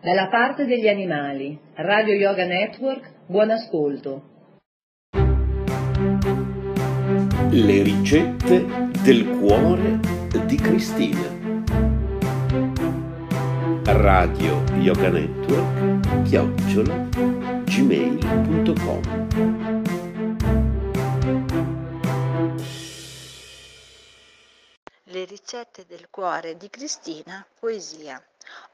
Dalla parte degli animali, Radio Yoga Network, buon ascolto. Le ricette del cuore di Cristina. Radio Yoga Network, chiocciola, gmail.com. Le ricette del cuore di Cristina, poesia.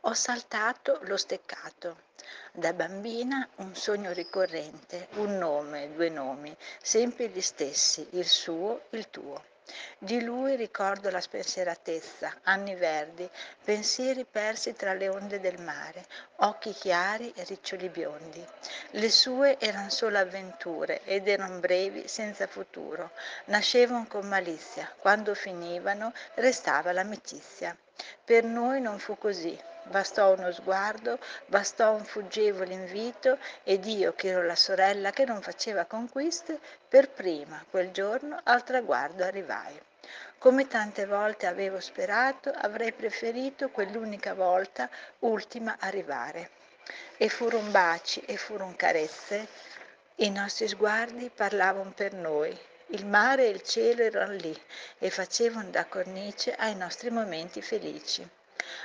Ho saltato lo steccato. Da bambina un sogno ricorrente, un nome, due nomi, sempre gli stessi, il suo, il tuo. Di lui ricordo la spensieratezza, anni verdi, pensieri persi tra le onde del mare, occhi chiari e riccioli biondi. Le sue erano solo avventure ed erano brevi, senza futuro. Nascevano con malizia, quando finivano restava l'amicizia. Per noi non fu così, Bastò uno sguardo, bastò un fuggevole invito ed io, che ero la sorella che non faceva conquiste, per prima quel giorno al traguardo arrivai. Come tante volte avevo sperato, avrei preferito quell'unica volta, ultima, arrivare. E furono baci e furono carezze, i nostri sguardi parlavano per noi, il mare e il cielo erano lì e facevano da cornice ai nostri momenti felici.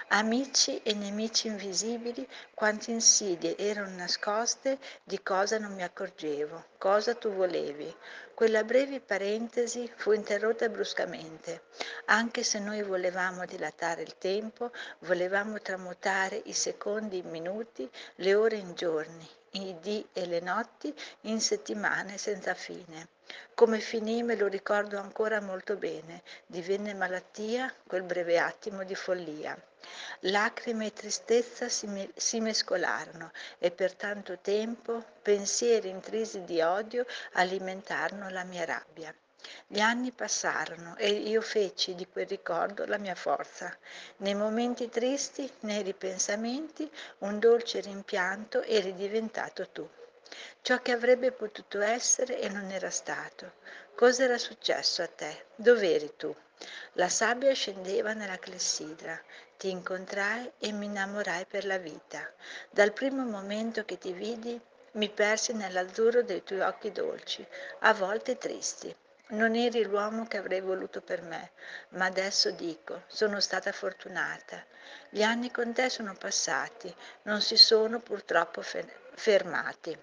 Amici e nemici invisibili, quante insidie erano nascoste, di cosa non mi accorgevo, cosa tu volevi. Quella breve parentesi fu interrotta bruscamente, anche se noi volevamo dilatare il tempo, volevamo tramutare i secondi in minuti, le ore in giorni, i dì e le notti in settimane senza fine. Come finì me lo ricordo ancora molto bene, divenne malattia quel breve attimo di follia. Lacrime e tristezza si, me- si mescolarono e per tanto tempo pensieri intrisi di odio alimentarono la mia rabbia. Gli anni passarono e io feci di quel ricordo la mia forza. Nei momenti tristi, nei ripensamenti, un dolce rimpianto eri diventato tu ciò che avrebbe potuto essere e non era stato. Cosa era successo a te? Dov'eri tu? La sabbia scendeva nella clessidra, ti incontrai e mi innamorai per la vita. Dal primo momento che ti vidi mi persi nell'azzurro dei tuoi occhi dolci, a volte tristi. Non eri l'uomo che avrei voluto per me, ma adesso dico, sono stata fortunata. Gli anni con te sono passati, non si sono purtroppo fermati.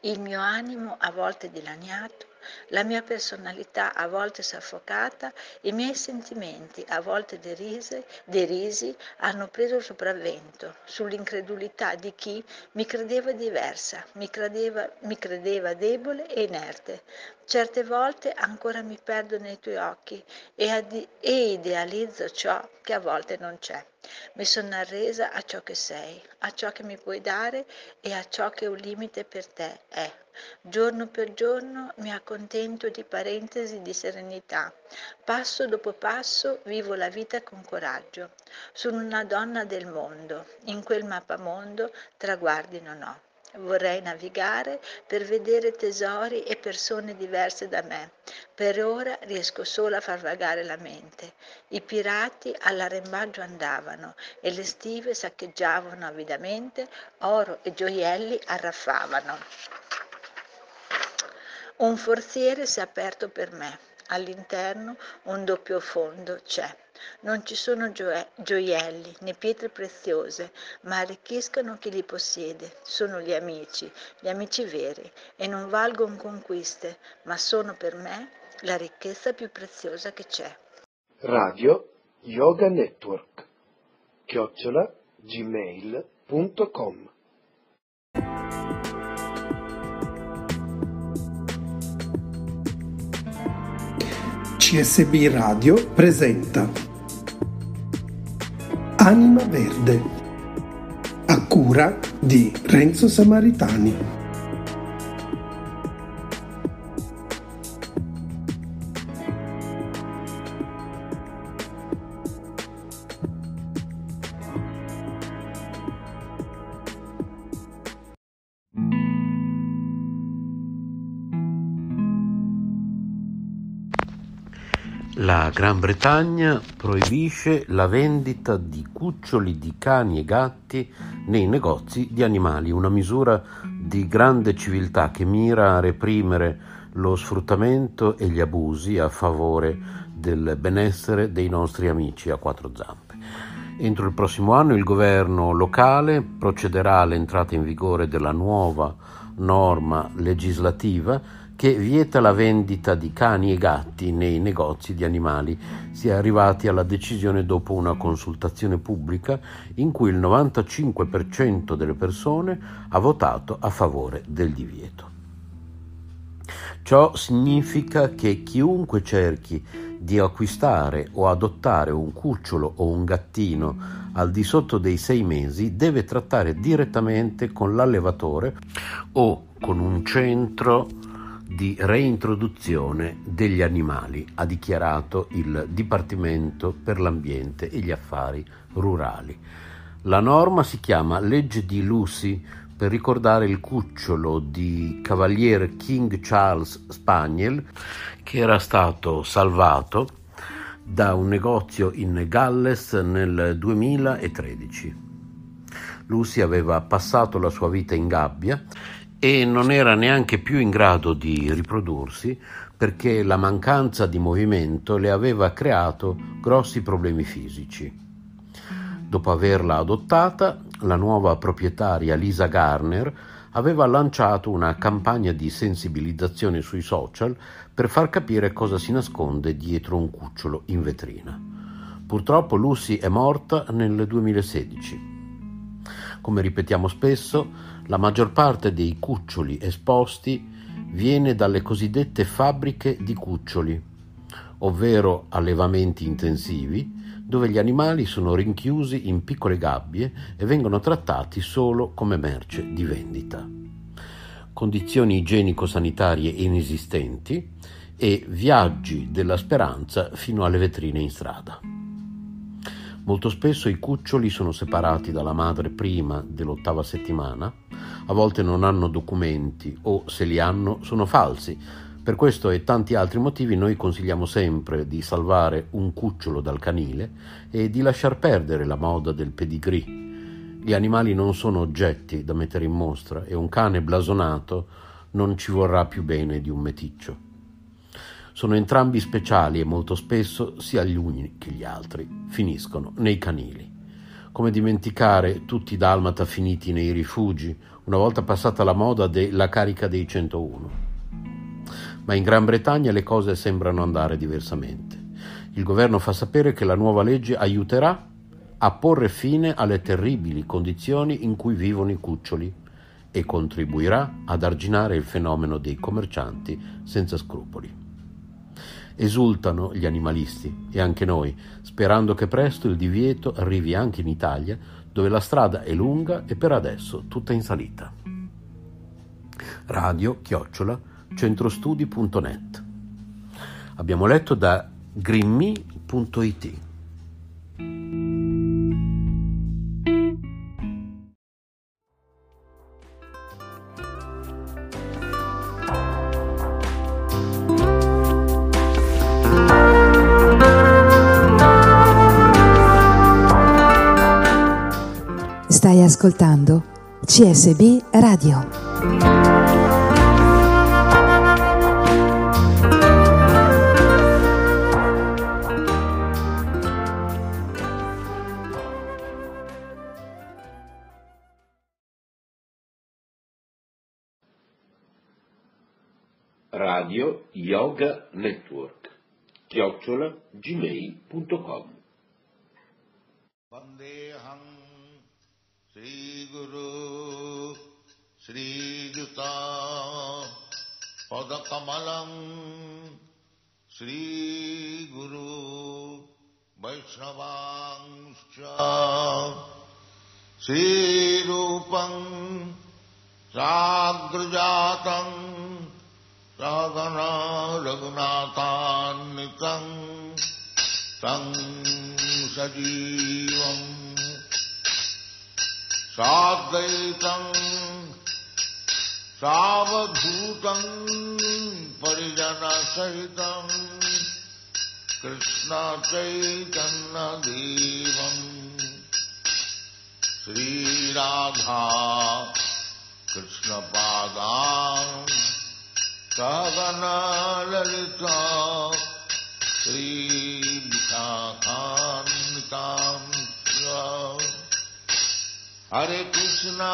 Il mio animo a volte dilaniato, la mia personalità a volte soffocata, i miei sentimenti a volte derise, derisi hanno preso il sopravvento sull'incredulità di chi mi credeva diversa, mi credeva, mi credeva debole e inerte. Certe volte ancora mi perdo nei tuoi occhi e, adi- e idealizzo ciò che a volte non c'è. Mi sono arresa a ciò che sei, a ciò che mi puoi dare e a ciò che un limite per te è. Giorno per giorno mi accontento di parentesi di serenità. Passo dopo passo vivo la vita con coraggio. Sono una donna del mondo. In quel mappamondo traguardi non ho. Vorrei navigare per vedere tesori e persone diverse da me. Per ora riesco solo a far vagare la mente. I pirati all'arrembaggio andavano e le stive saccheggiavano avidamente, oro e gioielli arraffavano. Un forziere si è aperto per me. All'interno un doppio fondo c'è. Non ci sono gioielli né pietre preziose, ma arricchiscono chi li possiede. Sono gli amici, gli amici veri, e non valgono conquiste, ma sono per me la ricchezza più preziosa che c'è. Radio Yoga Network chiocciola gmail.com CSB Radio presenta Anima Verde a cura di Renzo Samaritani. Gran Bretagna proibisce la vendita di cuccioli di cani e gatti nei negozi di animali, una misura di grande civiltà che mira a reprimere lo sfruttamento e gli abusi a favore del benessere dei nostri amici a quattro zampe. Entro il prossimo anno il governo locale procederà all'entrata in vigore della nuova norma legislativa che vieta la vendita di cani e gatti nei negozi di animali. Si è arrivati alla decisione dopo una consultazione pubblica in cui il 95% delle persone ha votato a favore del divieto. Ciò significa che chiunque cerchi di acquistare o adottare un cucciolo o un gattino al di sotto dei sei mesi deve trattare direttamente con l'allevatore o con un centro di reintroduzione degli animali, ha dichiarato il Dipartimento per l'Ambiente e gli Affari Rurali. La norma si chiama Legge di Lucy per ricordare il cucciolo di Cavalier King Charles Spaniel che era stato salvato da un negozio in Galles nel 2013. Lucy aveva passato la sua vita in gabbia e non era neanche più in grado di riprodursi perché la mancanza di movimento le aveva creato grossi problemi fisici. Dopo averla adottata, la nuova proprietaria Lisa Garner aveva lanciato una campagna di sensibilizzazione sui social per far capire cosa si nasconde dietro un cucciolo in vetrina. Purtroppo Lucy è morta nel 2016. Come ripetiamo spesso, la maggior parte dei cuccioli esposti viene dalle cosiddette fabbriche di cuccioli, ovvero allevamenti intensivi, dove gli animali sono rinchiusi in piccole gabbie e vengono trattati solo come merce di vendita. Condizioni igienico-sanitarie inesistenti e viaggi della speranza fino alle vetrine in strada. Molto spesso i cuccioli sono separati dalla madre prima dell'ottava settimana, a volte non hanno documenti o se li hanno sono falsi. Per questo e tanti altri motivi noi consigliamo sempre di salvare un cucciolo dal canile e di lasciar perdere la moda del pedigree. Gli animali non sono oggetti da mettere in mostra e un cane blasonato non ci vorrà più bene di un meticcio. Sono entrambi speciali e molto spesso sia gli uni che gli altri finiscono nei canili. Come dimenticare tutti i dalmata finiti nei rifugi, una volta passata la moda della carica dei 101. Ma in Gran Bretagna le cose sembrano andare diversamente. Il governo fa sapere che la nuova legge aiuterà a porre fine alle terribili condizioni in cui vivono i cuccioli e contribuirà ad arginare il fenomeno dei commercianti senza scrupoli. Esultano gli animalisti e anche noi, sperando che presto il divieto arrivi anche in Italia, dove la strada è lunga e per adesso tutta in salita. Radio chiocciola centrostudi.net Abbiamo letto da grimmi.it Stai ascoltando CSB Radio. Radio Yoga Network chiocciola gmail.com Vandeham श्रीगुरु श्रीयुता पदकमलम् श्रीगुरु वैष्णवांश्च श्रीरूपम् साग्रजातम् साधना रघुनाथान्वितम् तम् सजीवम् साद्वैतम् सावधूतम् परिजनसहितम् कृष्णचैतन्येवम् श्रीराधा कृष्णपादाम् कगनलललिता श्रीशाखान्ताम् Hare Krishna,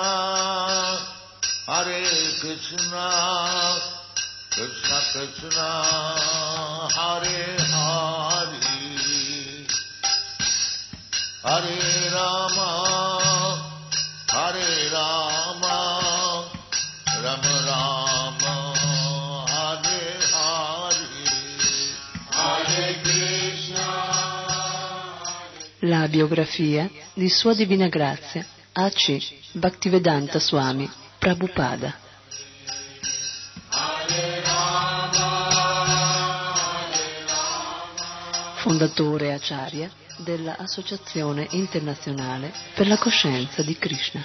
Hare Krishna, Krishna Krishna, Hare Hare, Hare Rama, Hare Rama, Rama Rama. La biografia di Sua Divina Grazia A.C. Bhaktivedanta Swami Prabhupada fondatore acharya dell'Associazione internazionale per la coscienza di Krishna.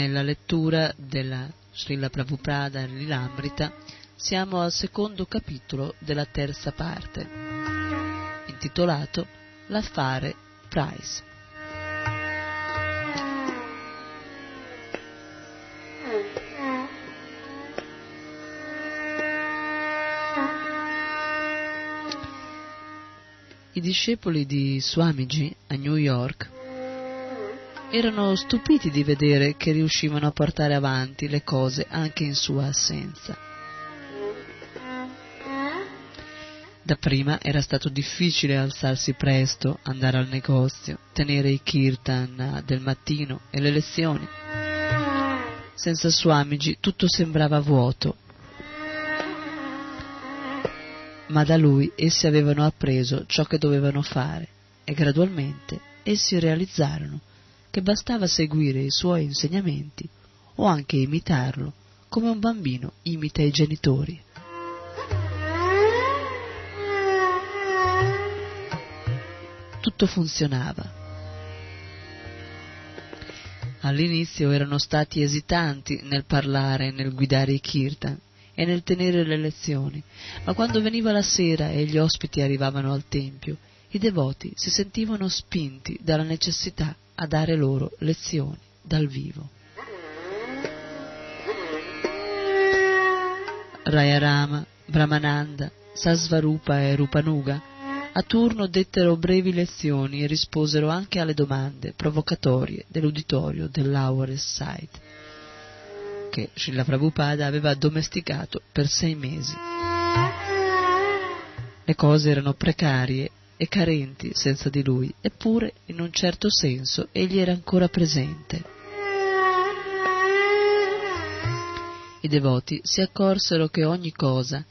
Nella lettura della Srila Prabhupada Lilamrita siamo al secondo capitolo della terza parte, intitolato L'affare Price. I discepoli di Swamiji a New York erano stupiti di vedere che riuscivano a portare avanti le cose anche in sua assenza. Dapprima era stato difficile alzarsi presto, andare al negozio, tenere i kirtan del mattino e le lezioni. Senza Swamiji tutto sembrava vuoto. Ma da lui essi avevano appreso ciò che dovevano fare e gradualmente essi realizzarono che bastava seguire i suoi insegnamenti o anche imitarlo, come un bambino imita i genitori. Tutto funzionava. All'inizio erano stati esitanti nel parlare e nel guidare i kirtan e nel tenere le lezioni, ma quando veniva la sera e gli ospiti arrivavano al tempio, i devoti si sentivano spinti dalla necessità a dare loro lezioni dal vivo. Rayarama, Brahmananda, Sasvarupa e Rupanuga a turno dettero brevi lezioni e risposero anche alle domande provocatorie dell'uditorio dell'Hour Side, che Srila Prabhupada aveva addomesticato per sei mesi. Le cose erano precarie e carenti senza di lui, eppure, in un certo senso, egli era ancora presente. I devoti si accorsero che ogni cosa,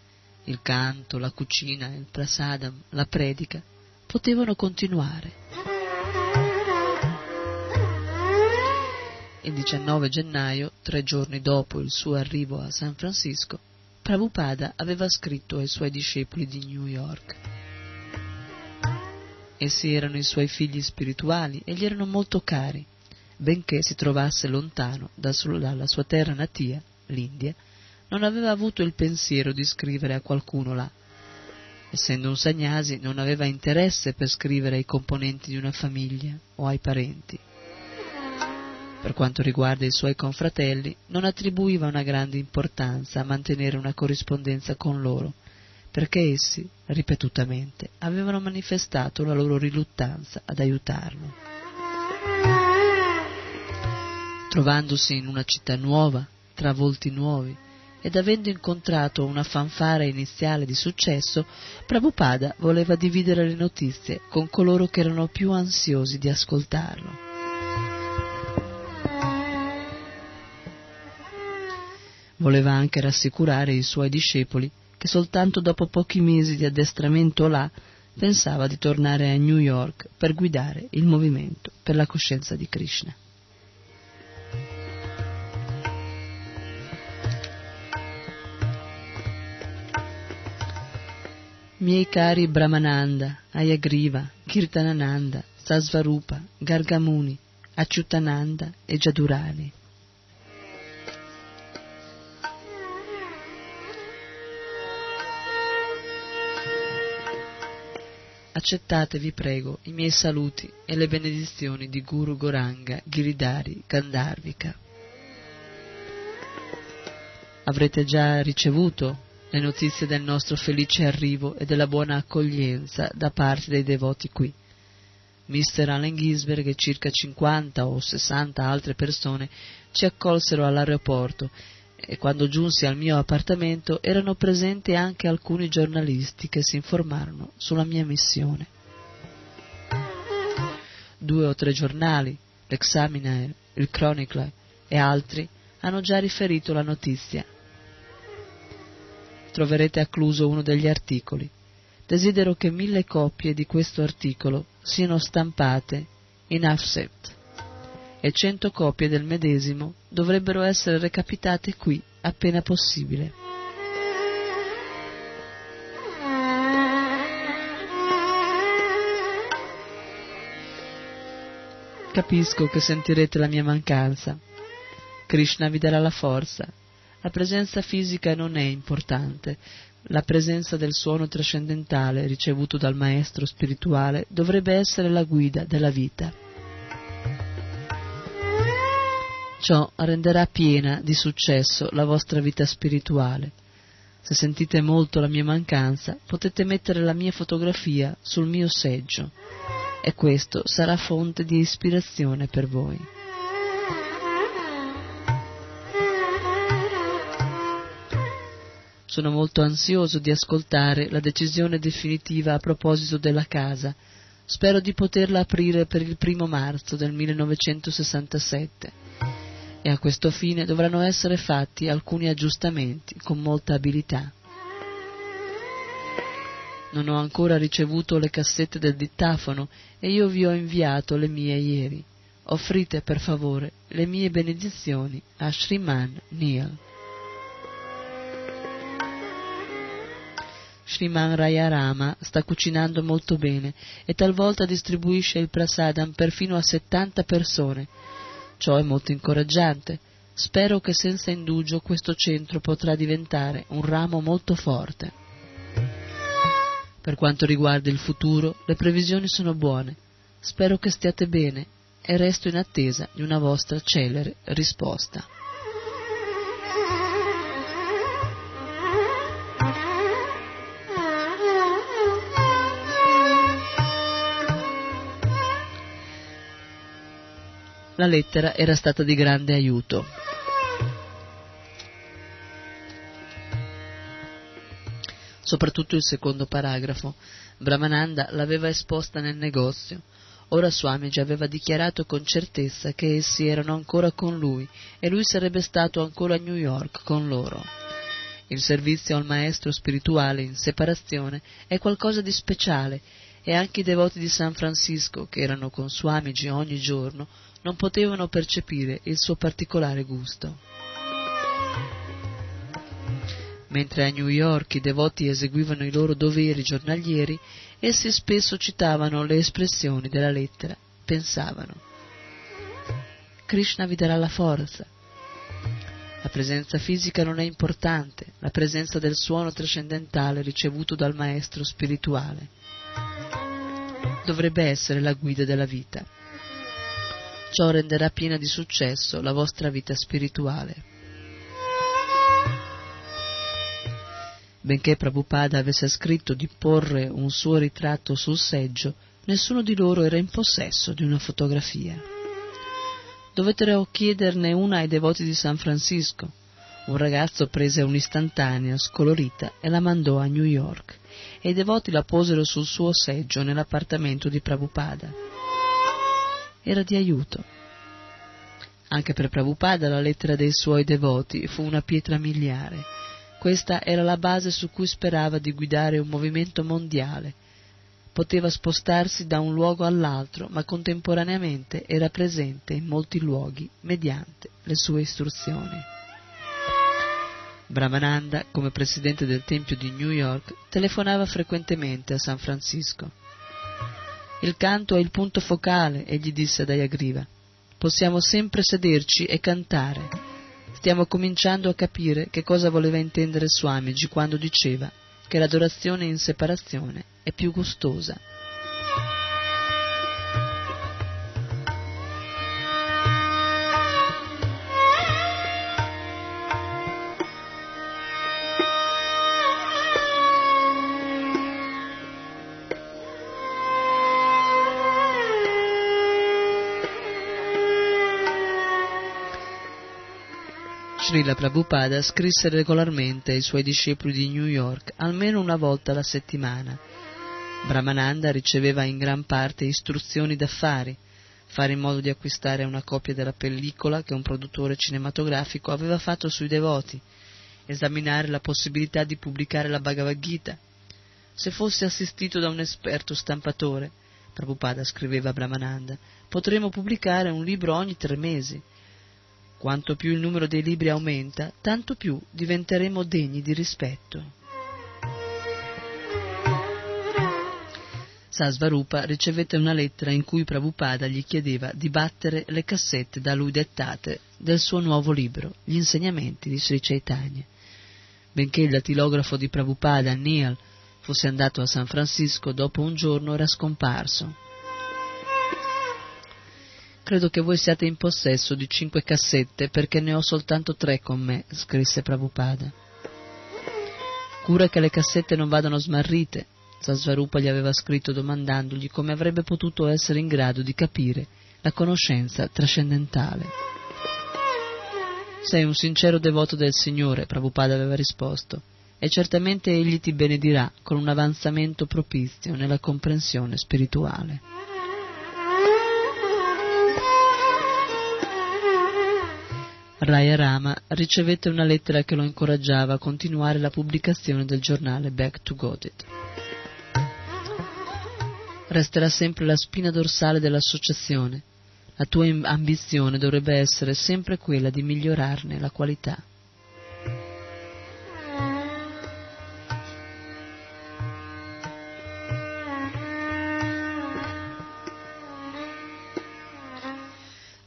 il canto, la cucina, il prasadam, la predica, potevano continuare. Il 19 gennaio, tre giorni dopo il suo arrivo a San Francisco, Prabhupada aveva scritto ai suoi discepoli di New York. Essi erano i suoi figli spirituali e gli erano molto cari, benché si trovasse lontano dalla sua terra natia l'India, non aveva avuto il pensiero di scrivere a qualcuno là. Essendo un sagnasi, non aveva interesse per scrivere ai componenti di una famiglia o ai parenti. Per quanto riguarda i suoi confratelli, non attribuiva una grande importanza a mantenere una corrispondenza con loro, perché essi, ripetutamente, avevano manifestato la loro riluttanza ad aiutarlo. Trovandosi in una città nuova, tra volti nuovi, ed avendo incontrato una fanfara iniziale di successo, Prabhupada voleva dividere le notizie con coloro che erano più ansiosi di ascoltarlo. Voleva anche rassicurare i suoi discepoli che soltanto dopo pochi mesi di addestramento là pensava di tornare a New York per guidare il movimento per la coscienza di Krishna. Miei cari Brahmananda, Ayagriva, Kirtanananda, Sasvarupa, Gargamuni, Acciutananda e Jadurani. Accettate, vi prego, i miei saluti e le benedizioni di Guru Goranga, Giridhari, Gandharvika. Avrete già ricevuto le notizie del nostro felice arrivo e della buona accoglienza da parte dei devoti qui. Mr. Allen Gisberg e circa 50 o 60 altre persone ci accolsero all'aeroporto e quando giunsi al mio appartamento erano presenti anche alcuni giornalisti che si informarono sulla mia missione. Due o tre giornali, l'Examiner, il Chronicle e altri hanno già riferito la notizia troverete accluso uno degli articoli. Desidero che mille copie di questo articolo siano stampate in offset e cento copie del medesimo dovrebbero essere recapitate qui appena possibile. Capisco che sentirete la mia mancanza. Krishna vi darà la forza la presenza fisica non è importante, la presenza del suono trascendentale ricevuto dal maestro spirituale dovrebbe essere la guida della vita. Ciò renderà piena di successo la vostra vita spirituale. Se sentite molto la mia mancanza, potete mettere la mia fotografia sul mio seggio e questo sarà fonte di ispirazione per voi. Sono molto ansioso di ascoltare la decisione definitiva a proposito della casa. Spero di poterla aprire per il primo marzo del 1967 e a questo fine dovranno essere fatti alcuni aggiustamenti con molta abilità. Non ho ancora ricevuto le cassette del dittafono e io vi ho inviato le mie ieri. Offrite per favore le mie benedizioni a Sriman Neil. Sriman Rayarama sta cucinando molto bene e talvolta distribuisce il prasadam perfino a 70 persone. Ciò è molto incoraggiante. Spero che senza indugio questo centro potrà diventare un ramo molto forte. Per quanto riguarda il futuro, le previsioni sono buone. Spero che stiate bene e resto in attesa di una vostra celere risposta. La lettera era stata di grande aiuto. Soprattutto il secondo paragrafo. Brahmananda l'aveva esposta nel negozio. Ora Swamiji aveva dichiarato con certezza che essi erano ancora con lui e lui sarebbe stato ancora a New York con loro. Il servizio al maestro spirituale in separazione è qualcosa di speciale e anche i devoti di San Francisco, che erano con Swamiji ogni giorno, non potevano percepire il suo particolare gusto. Mentre a New York i devoti eseguivano i loro doveri giornalieri, essi spesso citavano le espressioni della lettera, pensavano. Krishna vi darà la forza. La presenza fisica non è importante, la presenza del suono trascendentale ricevuto dal maestro spirituale dovrebbe essere la guida della vita. Ciò renderà piena di successo la vostra vita spirituale. Benché Prabhupada avesse scritto di porre un suo ritratto sul seggio, nessuno di loro era in possesso di una fotografia. Dovettero chiederne una ai devoti di San Francisco. Un ragazzo prese un'istantanea scolorita e la mandò a New York e i devoti la posero sul suo seggio nell'appartamento di Prabhupada. Era di aiuto. Anche per Prabhupada la lettera dei suoi devoti fu una pietra miliare. Questa era la base su cui sperava di guidare un movimento mondiale. Poteva spostarsi da un luogo all'altro, ma contemporaneamente era presente in molti luoghi mediante le sue istruzioni. Brahmananda, come presidente del Tempio di New York, telefonava frequentemente a San Francisco. Il canto è il punto focale, egli disse a Dayagriva. Possiamo sempre sederci e cantare. Stiamo cominciando a capire che cosa voleva intendere Swamiji quando diceva che l'adorazione in separazione è più gustosa. Srila Prabhupada scrisse regolarmente ai suoi discepoli di New York almeno una volta alla settimana. Brahmananda riceveva in gran parte istruzioni d'affari, fare in modo di acquistare una copia della pellicola che un produttore cinematografico aveva fatto sui devoti, esaminare la possibilità di pubblicare la Bhagavad Gita. Se fosse assistito da un esperto stampatore, Prabhupada scriveva a Brahmananda, potremmo pubblicare un libro ogni tre mesi. Quanto più il numero dei libri aumenta, tanto più diventeremo degni di rispetto. Sasvarupa ricevette una lettera in cui Prabhupada gli chiedeva di battere le cassette da lui dettate del suo nuovo libro, Gli insegnamenti di Sri Chaitanya. Benché il datilografo di Prabhupada, Neal, fosse andato a San Francisco dopo un giorno, era scomparso. Credo che voi siate in possesso di cinque cassette perché ne ho soltanto tre con me, scrisse Prabhupada. Cura che le cassette non vadano smarrite, Sasvarupa gli aveva scritto domandandogli come avrebbe potuto essere in grado di capire la conoscenza trascendentale. Sei un sincero devoto del Signore, Prabhupada aveva risposto, e certamente Egli ti benedirà con un avanzamento propizio nella comprensione spirituale. Raya Rama ricevette una lettera che lo incoraggiava a continuare la pubblicazione del giornale Back to Godit. Resterà sempre la spina dorsale dell'associazione. La tua ambizione dovrebbe essere sempre quella di migliorarne la qualità.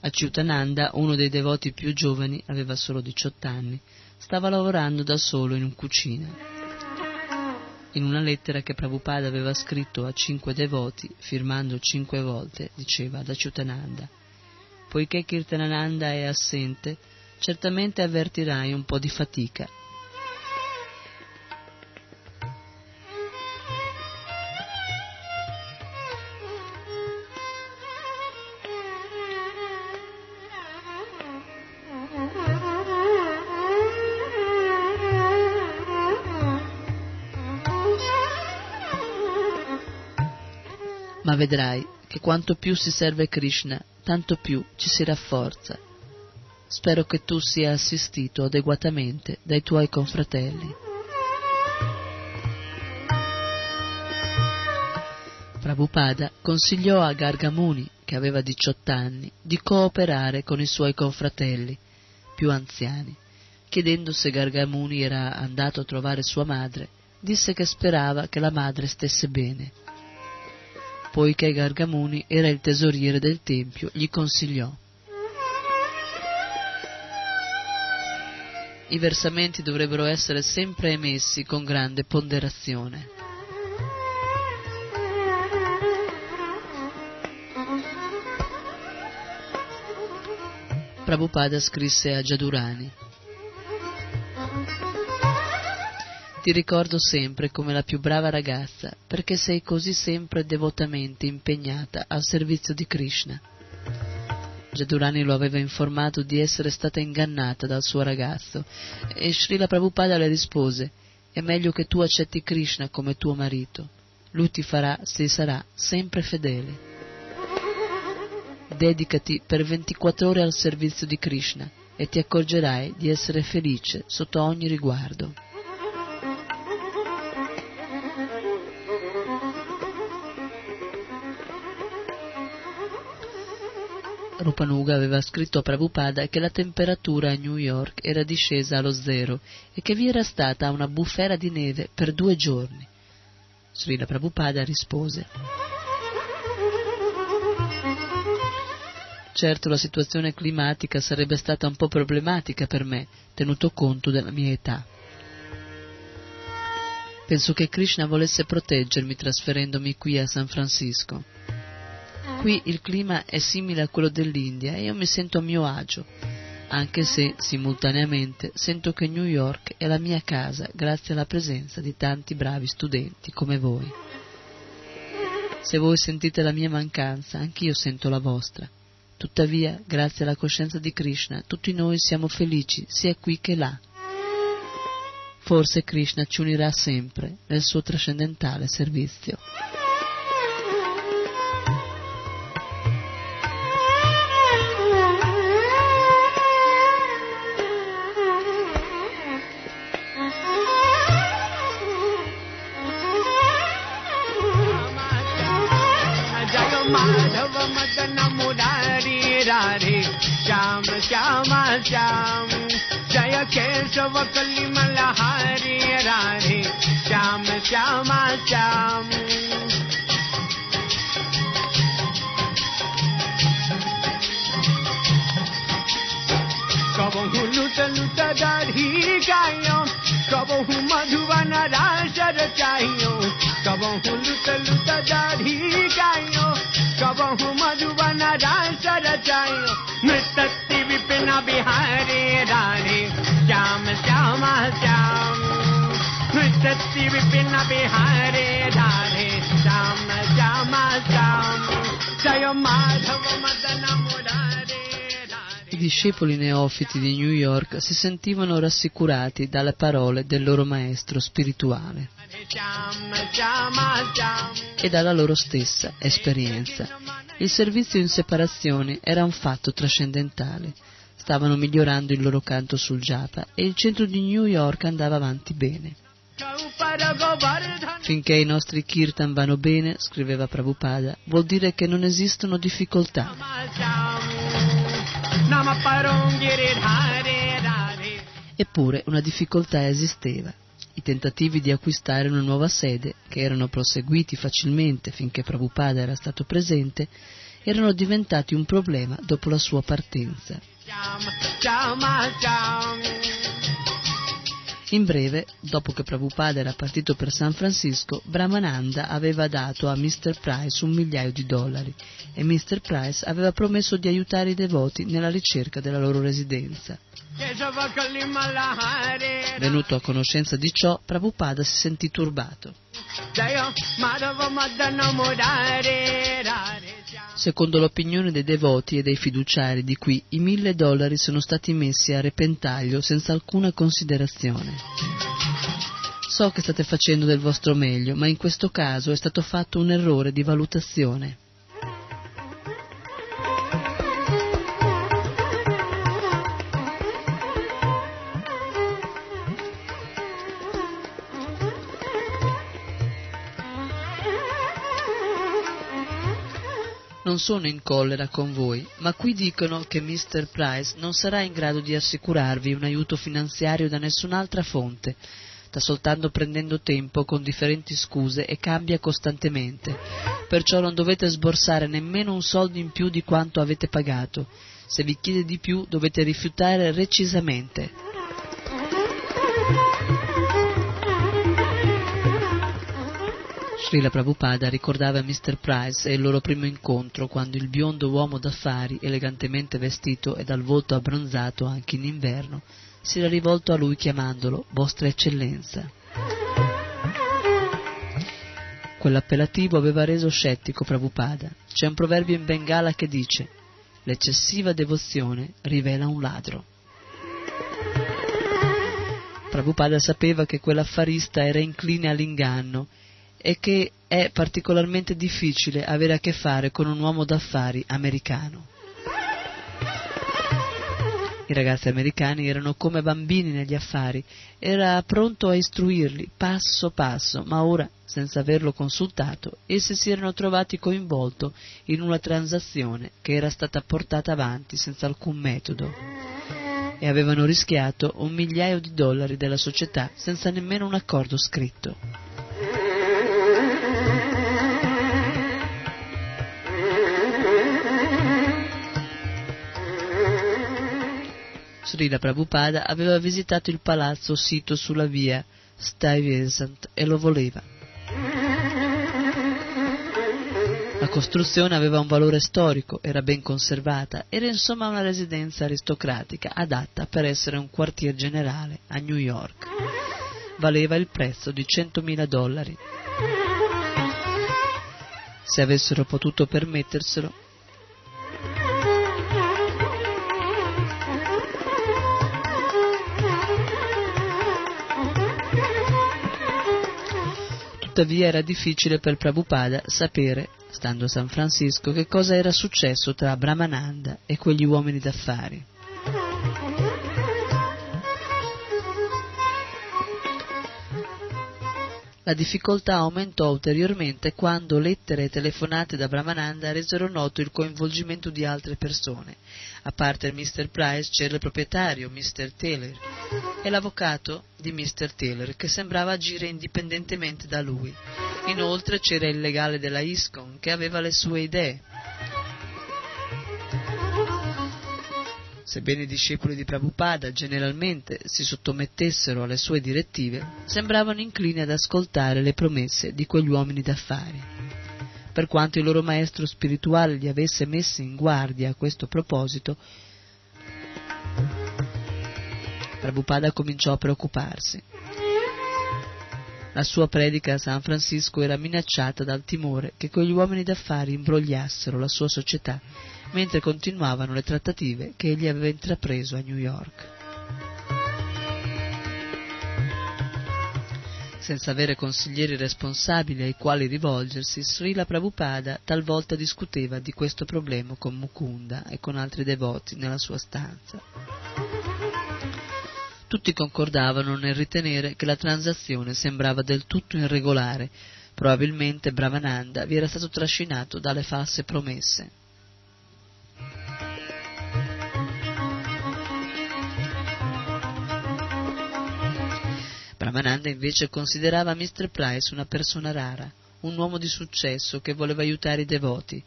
Achyutananda, uno dei devoti più giovani, aveva solo 18 anni, stava lavorando da solo in cucina. In una lettera che Prabhupada aveva scritto a cinque devoti, firmando cinque volte, diceva ad Achyutananda Poiché Kirtanananda è assente, certamente avvertirai un po' di fatica. Vedrai che quanto più si serve Krishna, tanto più ci si rafforza. Spero che tu sia assistito adeguatamente dai tuoi confratelli. Prabhupada consigliò a Gargamuni, che aveva 18 anni, di cooperare con i suoi confratelli più anziani. Chiedendo se Gargamuni era andato a trovare sua madre, disse che sperava che la madre stesse bene. Poiché Gargamuni era il tesoriere del tempio, gli consigliò I versamenti dovrebbero essere sempre emessi con grande ponderazione. Prabhupada scrisse a Jadurani Ti ricordo sempre come la più brava ragazza perché sei così sempre devotamente impegnata al servizio di Krishna. Jadurani lo aveva informato di essere stata ingannata dal suo ragazzo e Srila Prabhupada le rispose è meglio che tu accetti Krishna come tuo marito. Lui ti farà, se sarà, sempre fedele. Dedicati per 24 ore al servizio di Krishna e ti accorgerai di essere felice sotto ogni riguardo. Rupanuga aveva scritto a Prabhupada che la temperatura a New York era discesa allo zero e che vi era stata una bufera di neve per due giorni. Srila Prabhupada rispose Certo la situazione climatica sarebbe stata un po' problematica per me, tenuto conto della mia età. Penso che Krishna volesse proteggermi trasferendomi qui a San Francisco. Qui il clima è simile a quello dell'India e io mi sento a mio agio, anche se simultaneamente sento che New York è la mia casa grazie alla presenza di tanti bravi studenti come voi. Se voi sentite la mia mancanza, anch'io sento la vostra. Tuttavia, grazie alla coscienza di Krishna, tutti noi siamo felici sia qui che là. Forse Krishna ci unirà sempre nel suo trascendentale servizio. Keshav कलिमल हरे राधे श्याम, श्यामा, श्याम। कबहु लुट लुट दाढ़ी गायो, कबहु मधुबन रास रचाइयो कबहु लुट लुट दाढ़ी गायो, कबहु मधुबन रास रचाइयो नृत्य विपिन बिहारे राधे श्याम श्यामा श्याम नृत्य विपिन बिहारे राधे श्याम श्यामा श्याम जय माधव मदन मुरारे I discepoli neofiti di New York si sentivano rassicurati dalle parole del loro maestro spirituale Shyam श्यामा Shyam e dalla loro stessa esperienza. Il servizio in separazione era un fatto trascendentale. stavano migliorando il loro canto sul jata e il centro di New York andava avanti bene. Finché i nostri kirtan vanno bene, scriveva Prabhupada, vuol dire che non esistono difficoltà. Eppure una difficoltà esisteva. I tentativi di acquistare una nuova sede, che erano proseguiti facilmente finché Prabhupada era stato presente, erano diventati un problema dopo la sua partenza. In breve, dopo che Prabhupada era partito per San Francisco, Brahmananda aveva dato a Mr. Price un migliaio di dollari e Mr. Price aveva promesso di aiutare i devoti nella ricerca della loro residenza. Venuto a conoscenza di ciò, Prabhupada si sentì turbato. Secondo l'opinione dei devoti e dei fiduciari di qui, i mille dollari sono stati messi a repentaglio senza alcuna considerazione. So che state facendo del vostro meglio, ma in questo caso è stato fatto un errore di valutazione. Non sono in collera con voi, ma qui dicono che Mr. Price non sarà in grado di assicurarvi un aiuto finanziario da nessun'altra fonte. Sta soltanto prendendo tempo con differenti scuse e cambia costantemente. Perciò non dovete sborsare nemmeno un soldo in più di quanto avete pagato. Se vi chiede di più dovete rifiutare recisamente. Srila Prabhupada ricordava Mr. Price il loro primo incontro quando il biondo uomo d'affari, elegantemente vestito e dal volto abbronzato anche in inverno, si era rivolto a lui chiamandolo Vostra Eccellenza. Quell'appellativo aveva reso scettico Prabhupada. C'è un proverbio in Bengala che dice l'eccessiva devozione rivela un ladro. Prabhupada sapeva che quell'affarista era incline all'inganno e che è particolarmente difficile avere a che fare con un uomo d'affari americano. I ragazzi americani erano come bambini negli affari, era pronto a istruirli passo passo, ma ora, senza averlo consultato, essi si erano trovati coinvolti in una transazione che era stata portata avanti senza alcun metodo e avevano rischiato un migliaio di dollari della società senza nemmeno un accordo scritto. Srila Prabhupada aveva visitato il palazzo sito sulla via Stuyvesant e lo voleva. La costruzione aveva un valore storico, era ben conservata, era insomma una residenza aristocratica adatta per essere un quartier generale a New York. Valeva il prezzo di 100.000 dollari. Se avessero potuto permetterselo, Tuttavia era difficile per Prabhupada sapere, stando a San Francisco, che cosa era successo tra Brahmananda e quegli uomini d'affari. La difficoltà aumentò ulteriormente quando lettere e telefonate da Brahmananda resero noto il coinvolgimento di altre persone. A parte Mr. Price c'era il proprietario, Mr. Taylor, e l'avvocato di Mr. Taylor, che sembrava agire indipendentemente da lui. Inoltre c'era il legale della ISCON, che aveva le sue idee. Sebbene i discepoli di Prabhupada generalmente si sottomettessero alle sue direttive, sembravano inclini ad ascoltare le promesse di quegli uomini d'affari. Per quanto il loro maestro spirituale li avesse messi in guardia a questo proposito, Prabhupada cominciò a preoccuparsi. La sua predica a San Francisco era minacciata dal timore che quegli uomini d'affari imbrogliassero la sua società mentre continuavano le trattative che egli aveva intrapreso a New York. Senza avere consiglieri responsabili ai quali rivolgersi, Srila Prabhupada talvolta discuteva di questo problema con Mukunda e con altri devoti nella sua stanza. Tutti concordavano nel ritenere che la transazione sembrava del tutto irregolare, probabilmente Brahmananda vi era stato trascinato dalle false promesse. Ramananda invece considerava Mr. Price una persona rara, un uomo di successo che voleva aiutare i devoti.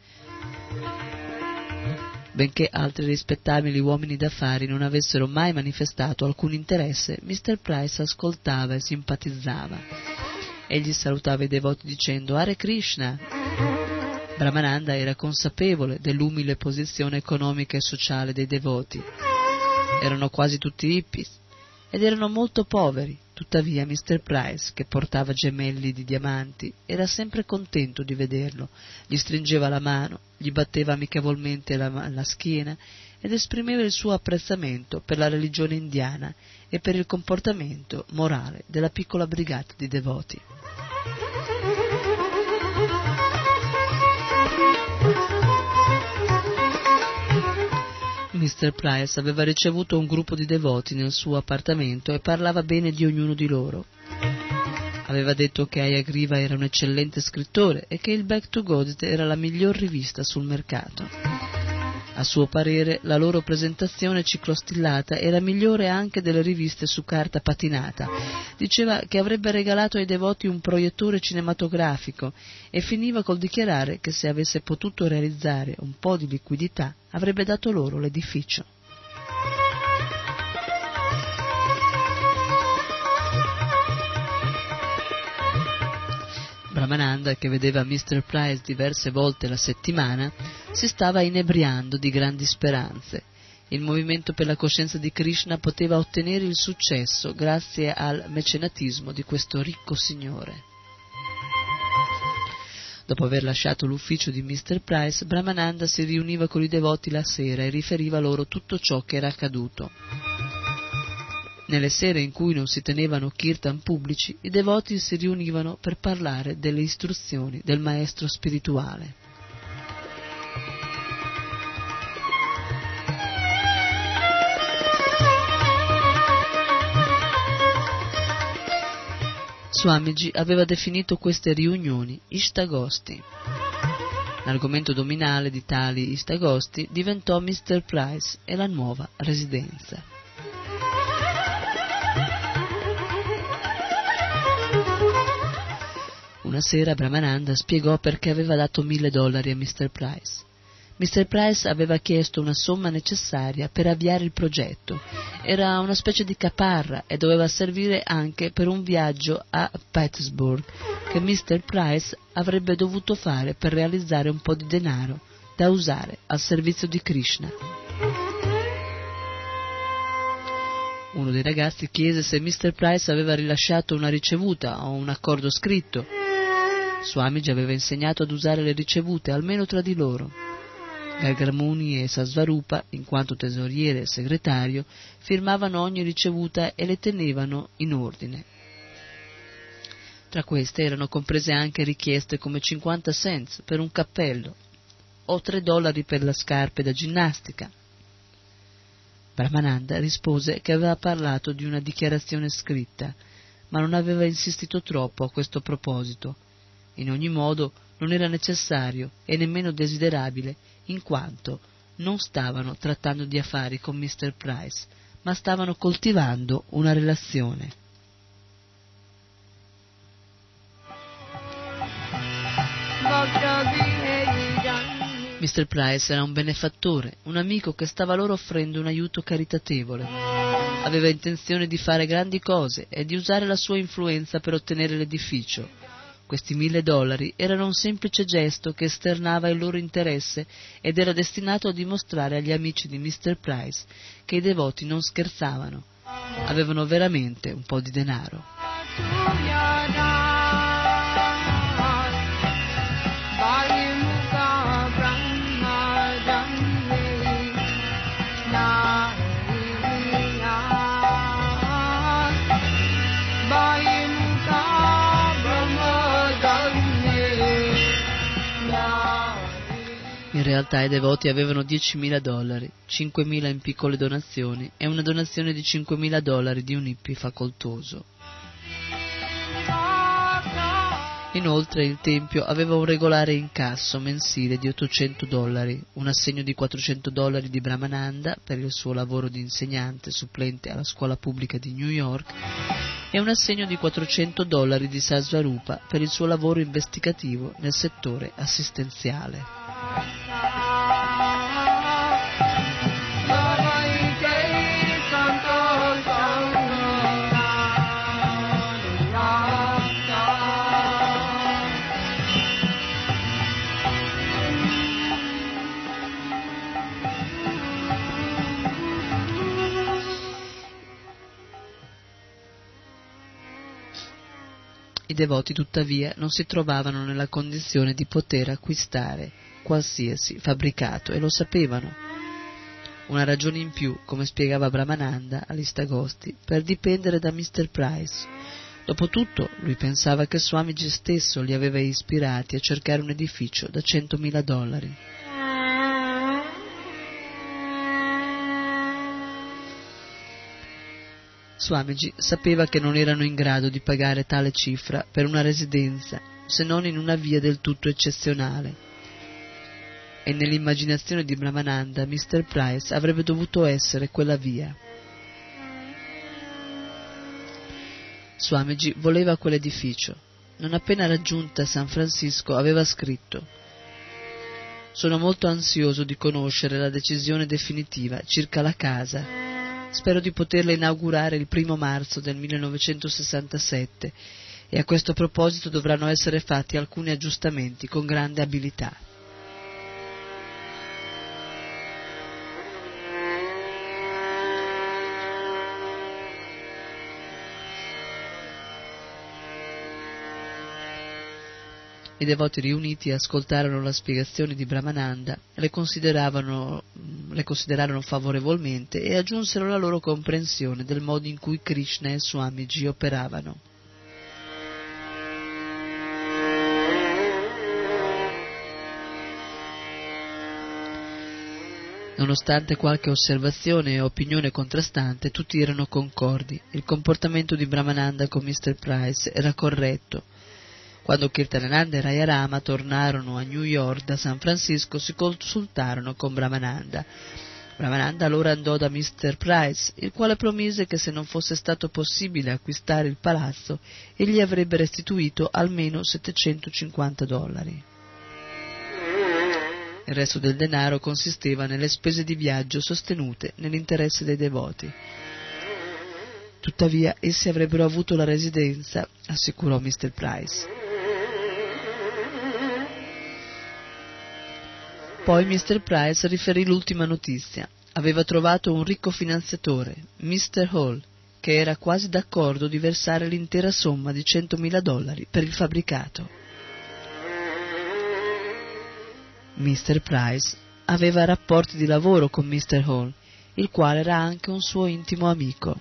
Benché altri rispettabili uomini d'affari non avessero mai manifestato alcun interesse, Mr. Price ascoltava e simpatizzava. Egli salutava i devoti dicendo Hare Krishna. Brahmananda era consapevole dell'umile posizione economica e sociale dei devoti. Erano quasi tutti hippies ed erano molto poveri. Tuttavia Mr. Price, che portava gemelli di diamanti, era sempre contento di vederlo, gli stringeva la mano, gli batteva amichevolmente la, la schiena ed esprimeva il suo apprezzamento per la religione indiana e per il comportamento morale della piccola brigata di devoti. Mr. Price aveva ricevuto un gruppo di devoti nel suo appartamento e parlava bene di ognuno di loro. Aveva detto che Ayagriva era un eccellente scrittore e che il Back to God era la miglior rivista sul mercato. A suo parere la loro presentazione ciclostillata era migliore anche delle riviste su carta patinata. Diceva che avrebbe regalato ai devoti un proiettore cinematografico e finiva col dichiarare che se avesse potuto realizzare un po' di liquidità avrebbe dato loro l'edificio. Brahmananda, che vedeva Mr. Price diverse volte la settimana, si stava inebriando di grandi speranze. Il movimento per la coscienza di Krishna poteva ottenere il successo grazie al mecenatismo di questo ricco signore. Dopo aver lasciato l'ufficio di Mr. Price, Brahmananda si riuniva con i devoti la sera e riferiva loro tutto ciò che era accaduto. Nelle sere in cui non si tenevano kirtan pubblici, i devoti si riunivano per parlare delle istruzioni del maestro spirituale. Swamiji aveva definito queste riunioni Ishtagosti. L'argomento dominale di tali Ishtagosti diventò Mr. Price e la nuova residenza. Una sera Brahmananda spiegò perché aveva dato mille dollari a Mr. Price. Mr. Price aveva chiesto una somma necessaria per avviare il progetto. Era una specie di caparra e doveva servire anche per un viaggio a Pittsburgh che Mr. Price avrebbe dovuto fare per realizzare un po' di denaro da usare al servizio di Krishna. Uno dei ragazzi chiese se Mr. Price aveva rilasciato una ricevuta o un accordo scritto Swamiji aveva insegnato ad usare le ricevute almeno tra di loro. Gargamuni e Sasvarupa, in quanto tesoriere e segretario, firmavano ogni ricevuta e le tenevano in ordine. Tra queste erano comprese anche richieste come 50 cents per un cappello o 3 dollari per le scarpe da ginnastica. Brahmananda rispose che aveva parlato di una dichiarazione scritta, ma non aveva insistito troppo a questo proposito in ogni modo non era necessario e nemmeno desiderabile, in quanto non stavano trattando di affari con Mr. Price, ma stavano coltivando una relazione. Mr. Price era un benefattore, un amico che stava loro offrendo un aiuto caritatevole. Aveva intenzione di fare grandi cose e di usare la sua influenza per ottenere l'edificio questi mille dollari erano un semplice gesto che esternava il loro interesse ed era destinato a dimostrare agli amici di Mr. Price che i devoti non scherzavano, avevano veramente un po' di denaro. Realtà i devoti avevano 10.000 dollari, 5.000 in piccole donazioni e una donazione di 5.000 dollari di un hippie facoltoso. Inoltre il Tempio aveva un regolare incasso mensile di 800 dollari, un assegno di 400 dollari di Brahmananda per il suo lavoro di insegnante supplente alla scuola pubblica di New York e un assegno di 400 dollari di Sasvarupa per il suo lavoro investigativo nel settore assistenziale. Devoti tuttavia non si trovavano nella condizione di poter acquistare qualsiasi fabbricato e lo sapevano. Una ragione in più, come spiegava Brahmananda agli Stagosti, per dipendere da Mr. Price. Dopotutto, lui pensava che Swamiji stesso li aveva ispirati a cercare un edificio da centomila dollari. Swamiji sapeva che non erano in grado di pagare tale cifra per una residenza, se non in una via del tutto eccezionale. E nell'immaginazione di Brahmananda Mr. Price avrebbe dovuto essere quella via. Swamiji voleva quell'edificio. Non appena raggiunta San Francisco aveva scritto Sono molto ansioso di conoscere la decisione definitiva circa la casa Spero di poterla inaugurare il primo marzo del 1967 e a questo proposito dovranno essere fatti alcuni aggiustamenti con grande abilità. I devoti riuniti ascoltarono la spiegazione di Brahmananda, le, le considerarono favorevolmente e aggiunsero la loro comprensione del modo in cui Krishna e Swamiji operavano. Nonostante qualche osservazione e opinione contrastante, tutti erano concordi. Il comportamento di Brahmananda con Mr. Price era corretto quando Kirtanananda e Rayarama tornarono a New York da San Francisco si consultarono con Brahmananda. Brahmananda allora andò da Mr. Price, il quale promise che se non fosse stato possibile acquistare il palazzo, egli avrebbe restituito almeno 750 dollari. Il resto del denaro consisteva nelle spese di viaggio sostenute nell'interesse dei devoti. Tuttavia essi avrebbero avuto la residenza, assicurò Mr. Price. Poi Mr. Price riferì l'ultima notizia. Aveva trovato un ricco finanziatore, Mr. Hall, che era quasi d'accordo di versare l'intera somma di centomila dollari per il fabbricato. Mr. Price aveva rapporti di lavoro con Mr. Hall, il quale era anche un suo intimo amico.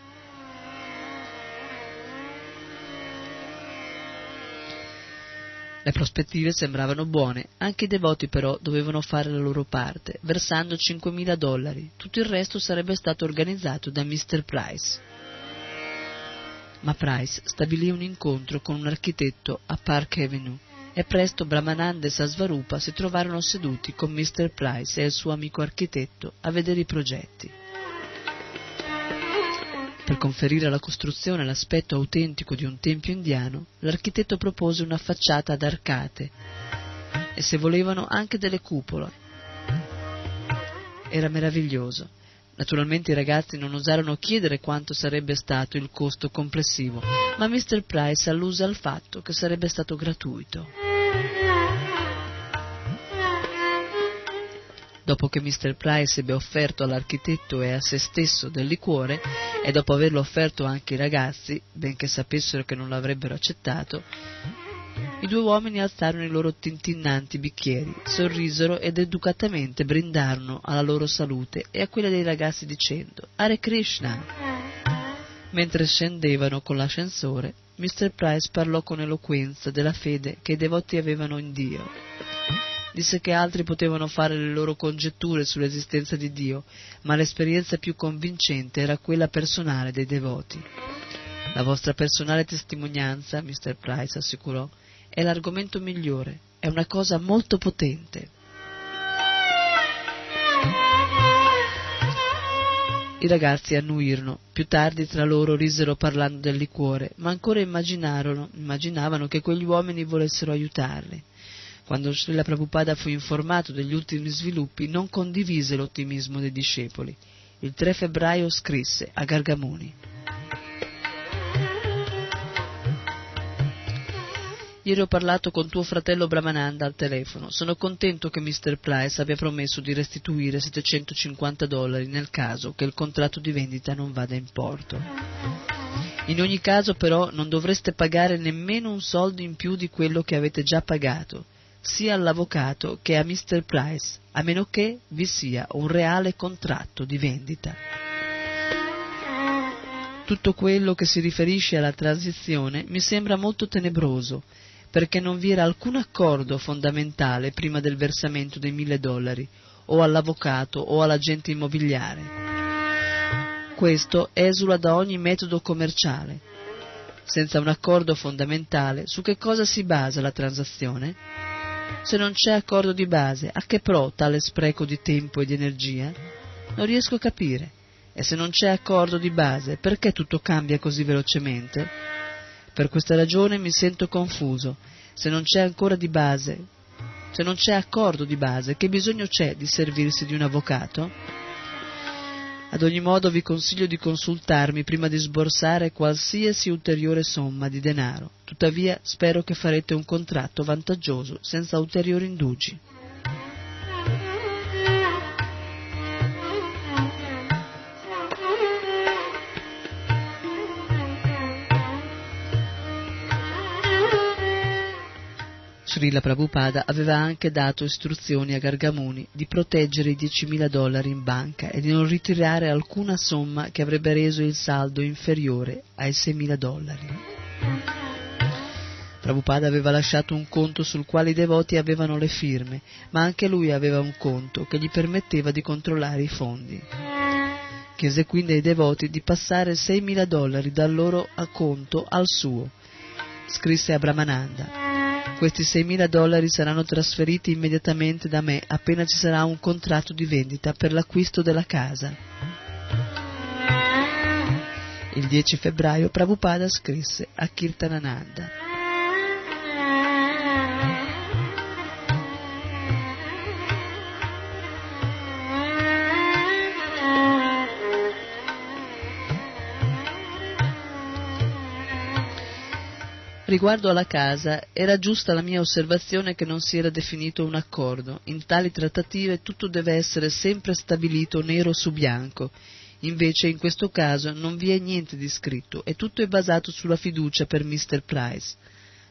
Le prospettive sembravano buone, anche i devoti però dovevano fare la loro parte, versando 5.000 dollari. Tutto il resto sarebbe stato organizzato da Mr. Price. Ma Price stabilì un incontro con un architetto a Park Avenue e presto Brahmananda e Sasvarupa si trovarono seduti con Mr. Price e il suo amico architetto a vedere i progetti. Per conferire alla costruzione l'aspetto autentico di un tempio indiano, l'architetto propose una facciata ad arcate e, se volevano, anche delle cupole. Era meraviglioso. Naturalmente i ragazzi non osarono chiedere quanto sarebbe stato il costo complessivo, ma Mr. Price alluse al fatto che sarebbe stato gratuito. Dopo che Mr. Price ebbe offerto all'architetto e a se stesso del liquore, e dopo averlo offerto anche ai ragazzi, benché sapessero che non l'avrebbero accettato, i due uomini alzarono i loro tintinnanti bicchieri, sorrisero ed educatamente brindarono alla loro salute e a quella dei ragazzi dicendo Hare Krishna. Mentre scendevano con l'ascensore, Mr. Price parlò con eloquenza della fede che i devoti avevano in Dio disse che altri potevano fare le loro congetture sull'esistenza di Dio, ma l'esperienza più convincente era quella personale dei devoti. La vostra personale testimonianza, Mr. Price assicurò, è l'argomento migliore, è una cosa molto potente. I ragazzi annuirono, più tardi tra loro risero parlando del liquore, ma ancora immaginavano che quegli uomini volessero aiutarli. Quando Srila Prabhupada fu informato degli ultimi sviluppi, non condivise l'ottimismo dei discepoli. Il 3 febbraio scrisse a Gargamuni. Ieri ho parlato con tuo fratello Brahmananda al telefono. Sono contento che Mr. Price abbia promesso di restituire 750 dollari nel caso che il contratto di vendita non vada in porto. In ogni caso però non dovreste pagare nemmeno un soldo in più di quello che avete già pagato, sia all'avvocato che a Mr. Price, a meno che vi sia un reale contratto di vendita. Tutto quello che si riferisce alla transizione mi sembra molto tenebroso, perché non vi era alcun accordo fondamentale prima del versamento dei mille dollari, o all'avvocato o all'agente immobiliare. Questo esula da ogni metodo commerciale. Senza un accordo fondamentale, su che cosa si basa la transazione? Se non c'è accordo di base, a che pro tale spreco di tempo e di energia? Non riesco a capire. E se non c'è accordo di base, perché tutto cambia così velocemente? Per questa ragione mi sento confuso. Se non c'è ancora di base, se non c'è accordo di base, che bisogno c'è di servirsi di un avvocato? Ad ogni modo vi consiglio di consultarmi prima di sborsare qualsiasi ulteriore somma di denaro. Tuttavia spero che farete un contratto vantaggioso senza ulteriori indugi. Srila Prabhupada aveva anche dato istruzioni a Gargamuni di proteggere i 10.000 dollari in banca e di non ritirare alcuna somma che avrebbe reso il saldo inferiore ai 6.000 dollari. Prabhupada aveva lasciato un conto sul quale i devoti avevano le firme, ma anche lui aveva un conto che gli permetteva di controllare i fondi. Chiese quindi ai devoti di passare 6.000 dollari dal loro conto al suo. Scrisse a Brahmananda. Questi 6.000 dollari saranno trasferiti immediatamente da me appena ci sarà un contratto di vendita per l'acquisto della casa. Il 10 febbraio Prabhupada scrisse a Kirtanananda. Riguardo alla casa, era giusta la mia osservazione che non si era definito un accordo. In tali trattative tutto deve essere sempre stabilito nero su bianco. Invece in questo caso non vi è niente di scritto e tutto è basato sulla fiducia per Mr. Price.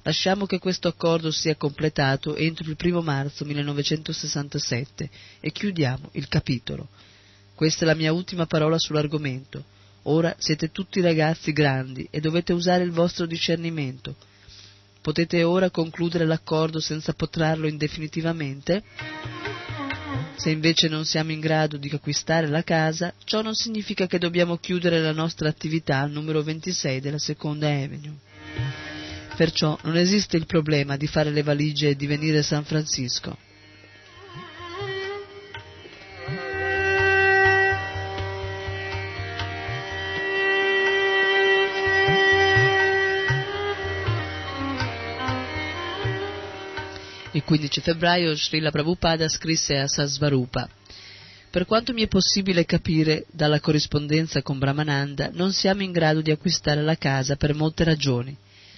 Lasciamo che questo accordo sia completato entro il primo marzo 1967 e chiudiamo il capitolo. Questa è la mia ultima parola sull'argomento. Ora siete tutti ragazzi grandi e dovete usare il vostro discernimento. Potete ora concludere l'accordo senza potrarlo indefinitivamente? Se invece non siamo in grado di acquistare la casa, ciò non significa che dobbiamo chiudere la nostra attività al numero 26 della Seconda Avenue. Perciò non esiste il problema di fare le valigie e di venire a San Francisco. Il 15 febbraio Srila Prabhupada scrisse a Sasvarupa Per quanto mi è possibile capire dalla corrispondenza con Brahmananda, non siamo in grado di acquistare la casa per molte ragioni.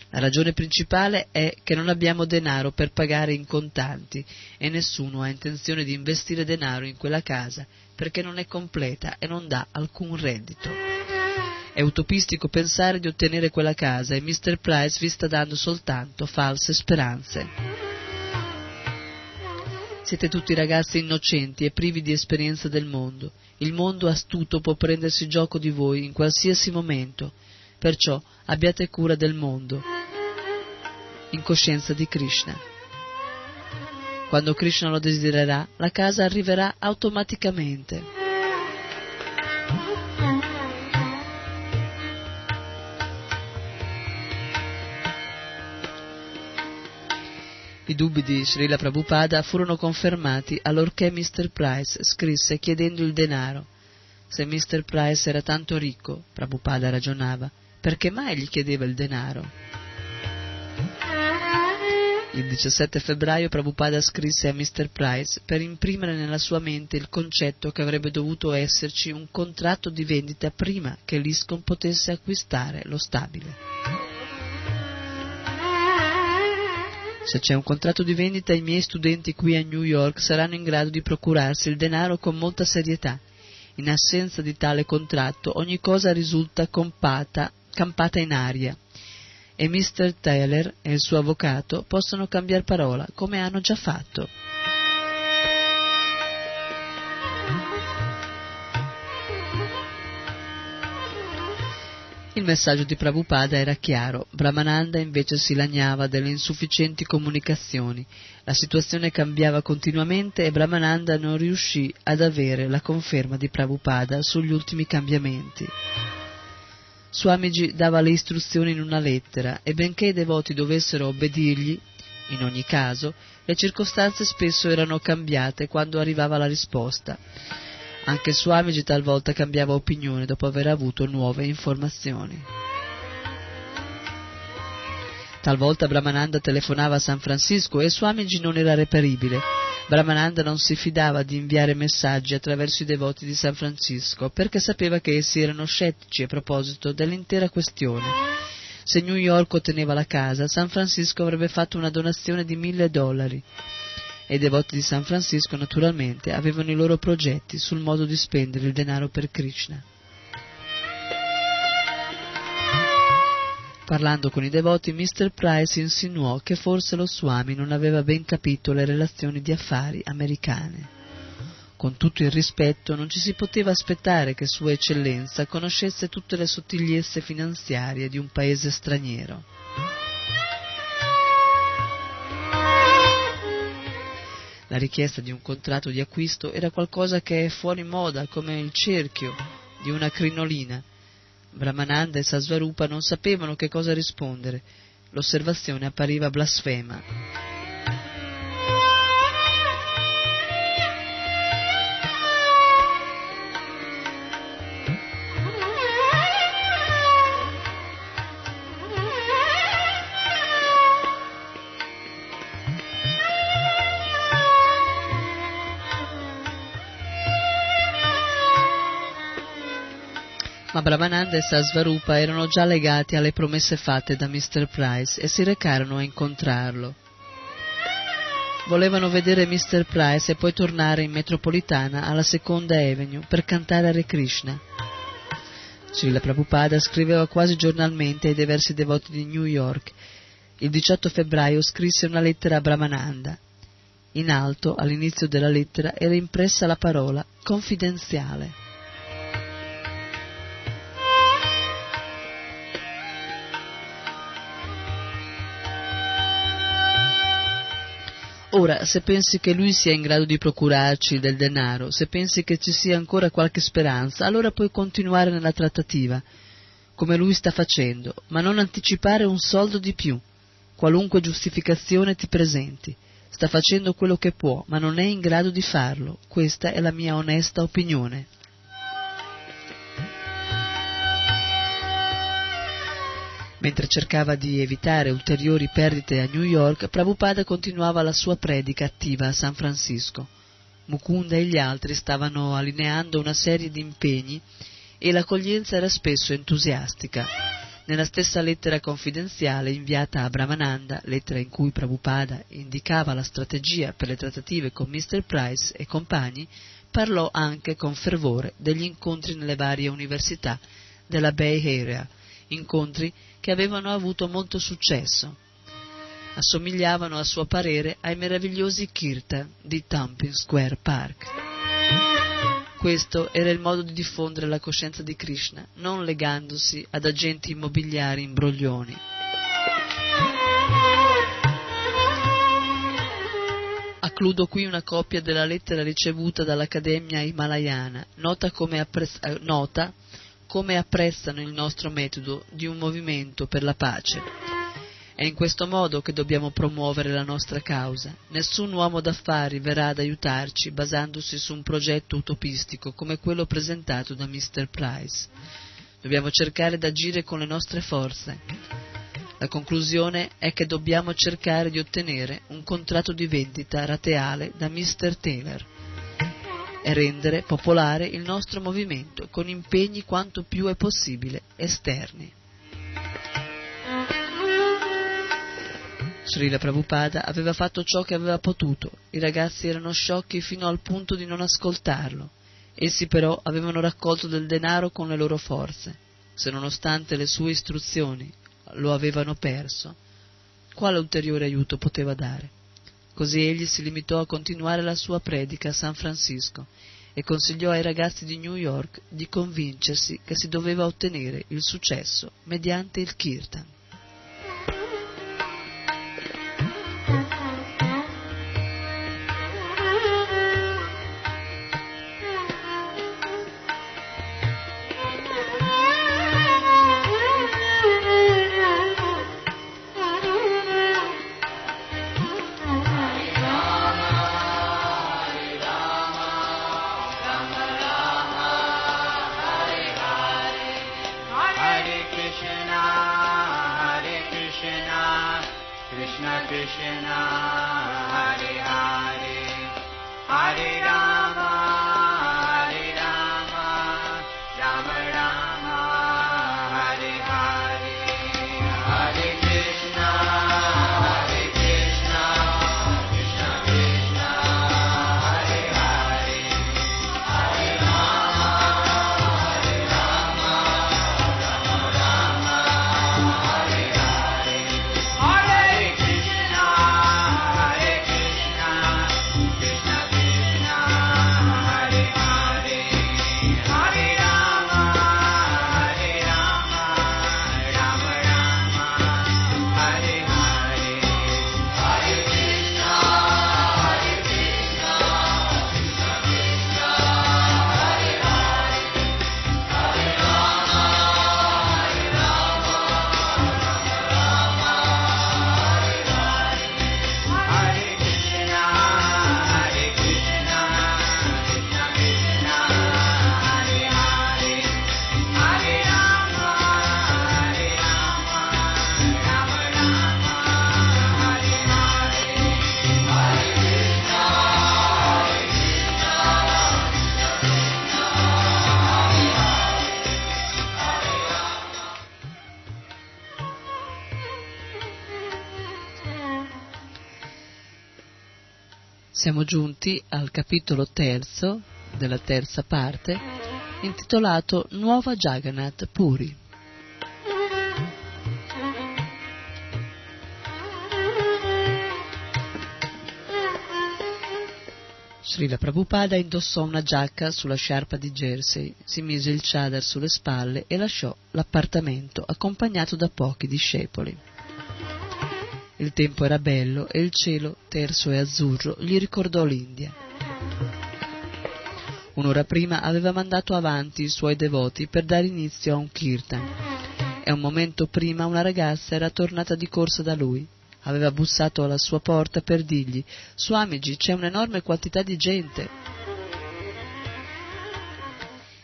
La ragione principale è che non abbiamo denaro per pagare in contanti e nessuno ha intenzione di investire denaro in quella casa perché non è completa e non dà alcun reddito. È utopistico pensare di ottenere quella casa e Mr. Price vi sta dando soltanto false speranze. Siete tutti ragazzi innocenti e privi di esperienza del mondo. Il mondo astuto può prendersi gioco di voi in qualsiasi momento. Perciò abbiate cura del mondo, in coscienza di Krishna. Quando Krishna lo desidererà, la casa arriverà automaticamente. I dubbi di Srila Prabhupada furono confermati allorché Mr. Price scrisse chiedendo il denaro. Se Mr. Price era tanto ricco, Prabhupada ragionava, perché mai gli chiedeva il denaro? Il 17 febbraio Prabhupada scrisse a Mr. Price per imprimere nella sua mente il concetto che avrebbe dovuto esserci un contratto di vendita prima che l'ISCON potesse acquistare lo stabile. Se c'è un contratto di vendita, i miei studenti qui a New York saranno in grado di procurarsi il denaro con molta serietà. In assenza di tale contratto, ogni cosa risulta compata campata in aria e Mr. Taylor e il suo avvocato possono cambiare parola, come hanno già fatto. Messaggio di Prabhupada era chiaro, Brahmananda invece si lagnava delle insufficienti comunicazioni. La situazione cambiava continuamente e Brahmananda non riuscì ad avere la conferma di Prabhupada sugli ultimi cambiamenti. Swamiji dava le istruzioni in una lettera e benché i devoti dovessero obbedirgli, in ogni caso, le circostanze spesso erano cambiate quando arrivava la risposta. Anche Swamiji talvolta cambiava opinione dopo aver avuto nuove informazioni. Talvolta Brahmananda telefonava a San Francisco e Swamiji non era reperibile. Brahmananda non si fidava di inviare messaggi attraverso i devoti di San Francisco perché sapeva che essi erano scettici a proposito dell'intera questione. Se New York otteneva la casa, San Francisco avrebbe fatto una donazione di mille dollari e i devoti di San Francisco naturalmente avevano i loro progetti sul modo di spendere il denaro per Krishna. Parlando con i devoti, Mr. Price insinuò che forse lo Swami non aveva ben capito le relazioni di affari americane. Con tutto il rispetto, non ci si poteva aspettare che Sua Eccellenza conoscesse tutte le sottigliezze finanziarie di un paese straniero. La richiesta di un contratto di acquisto era qualcosa che è fuori moda come il cerchio di una crinolina. Brahmananda e Sasvarupa non sapevano che cosa rispondere. L'osservazione appariva blasfema. Ma Brahmananda e Sasvarupa erano già legati alle promesse fatte da Mr. Price e si recarono a incontrarlo. Volevano vedere Mr. Price e poi tornare in metropolitana alla Seconda Avenue per cantare Hare Krishna. Srila Prabhupada scriveva quasi giornalmente ai diversi devoti di New York. Il 18 febbraio scrisse una lettera a Brahmananda. In alto, all'inizio della lettera, era impressa la parola confidenziale. Ora, se pensi che lui sia in grado di procurarci del denaro, se pensi che ci sia ancora qualche speranza, allora puoi continuare nella trattativa, come lui sta facendo, ma non anticipare un soldo di più, qualunque giustificazione ti presenti. Sta facendo quello che può, ma non è in grado di farlo. Questa è la mia onesta opinione. Mentre cercava di evitare ulteriori perdite a New York, Prabhupada continuava la sua predica attiva a San Francisco. Mukunda e gli altri stavano allineando una serie di impegni e l'accoglienza era spesso entusiastica. Nella stessa lettera confidenziale inviata a Brahmananda, lettera in cui Prabhupada indicava la strategia per le trattative con Mr. Price e compagni, parlò anche con fervore degli incontri nelle varie università della Bay Area, incontri che avevano avuto molto successo. Assomigliavano a suo parere ai meravigliosi kirtan di Tompkins Square Park. Questo era il modo di diffondere la coscienza di Krishna, non legandosi ad agenti immobiliari imbroglioni. Accludo qui una copia della lettera ricevuta dall'Accademia Himalayana, nota come, appres- eh, nota come apprezzano il nostro metodo di un movimento per la pace. È in questo modo che dobbiamo promuovere la nostra causa. Nessun uomo d'affari verrà ad aiutarci basandosi su un progetto utopistico come quello presentato da Mr. Price. Dobbiamo cercare d'agire con le nostre forze. La conclusione è che dobbiamo cercare di ottenere un contratto di vendita rateale da Mr. Taylor e rendere popolare il nostro movimento con impegni quanto più è possibile esterni. Srila Prabhupada aveva fatto ciò che aveva potuto, i ragazzi erano sciocchi fino al punto di non ascoltarlo, essi però avevano raccolto del denaro con le loro forze. se nonostante le sue istruzioni lo avevano perso, quale ulteriore aiuto poteva dare? Così egli si limitò a continuare la sua predica a San Francisco e consigliò ai ragazzi di New York di convincersi che si doveva ottenere il successo mediante il kirtan. Siamo giunti al capitolo terzo della terza parte intitolato Nuova Jagannath Puri. Srila Prabhupada indossò una giacca sulla sciarpa di jersey, si mise il chadar sulle spalle e lasciò l'appartamento accompagnato da pochi discepoli. Il tempo era bello e il cielo, terso e azzurro, gli ricordò l'India. Un'ora prima aveva mandato avanti i suoi devoti per dare inizio a un kirtan e un momento prima una ragazza era tornata di corsa da lui. Aveva bussato alla sua porta per dirgli Swamiji, c'è un'enorme quantità di gente.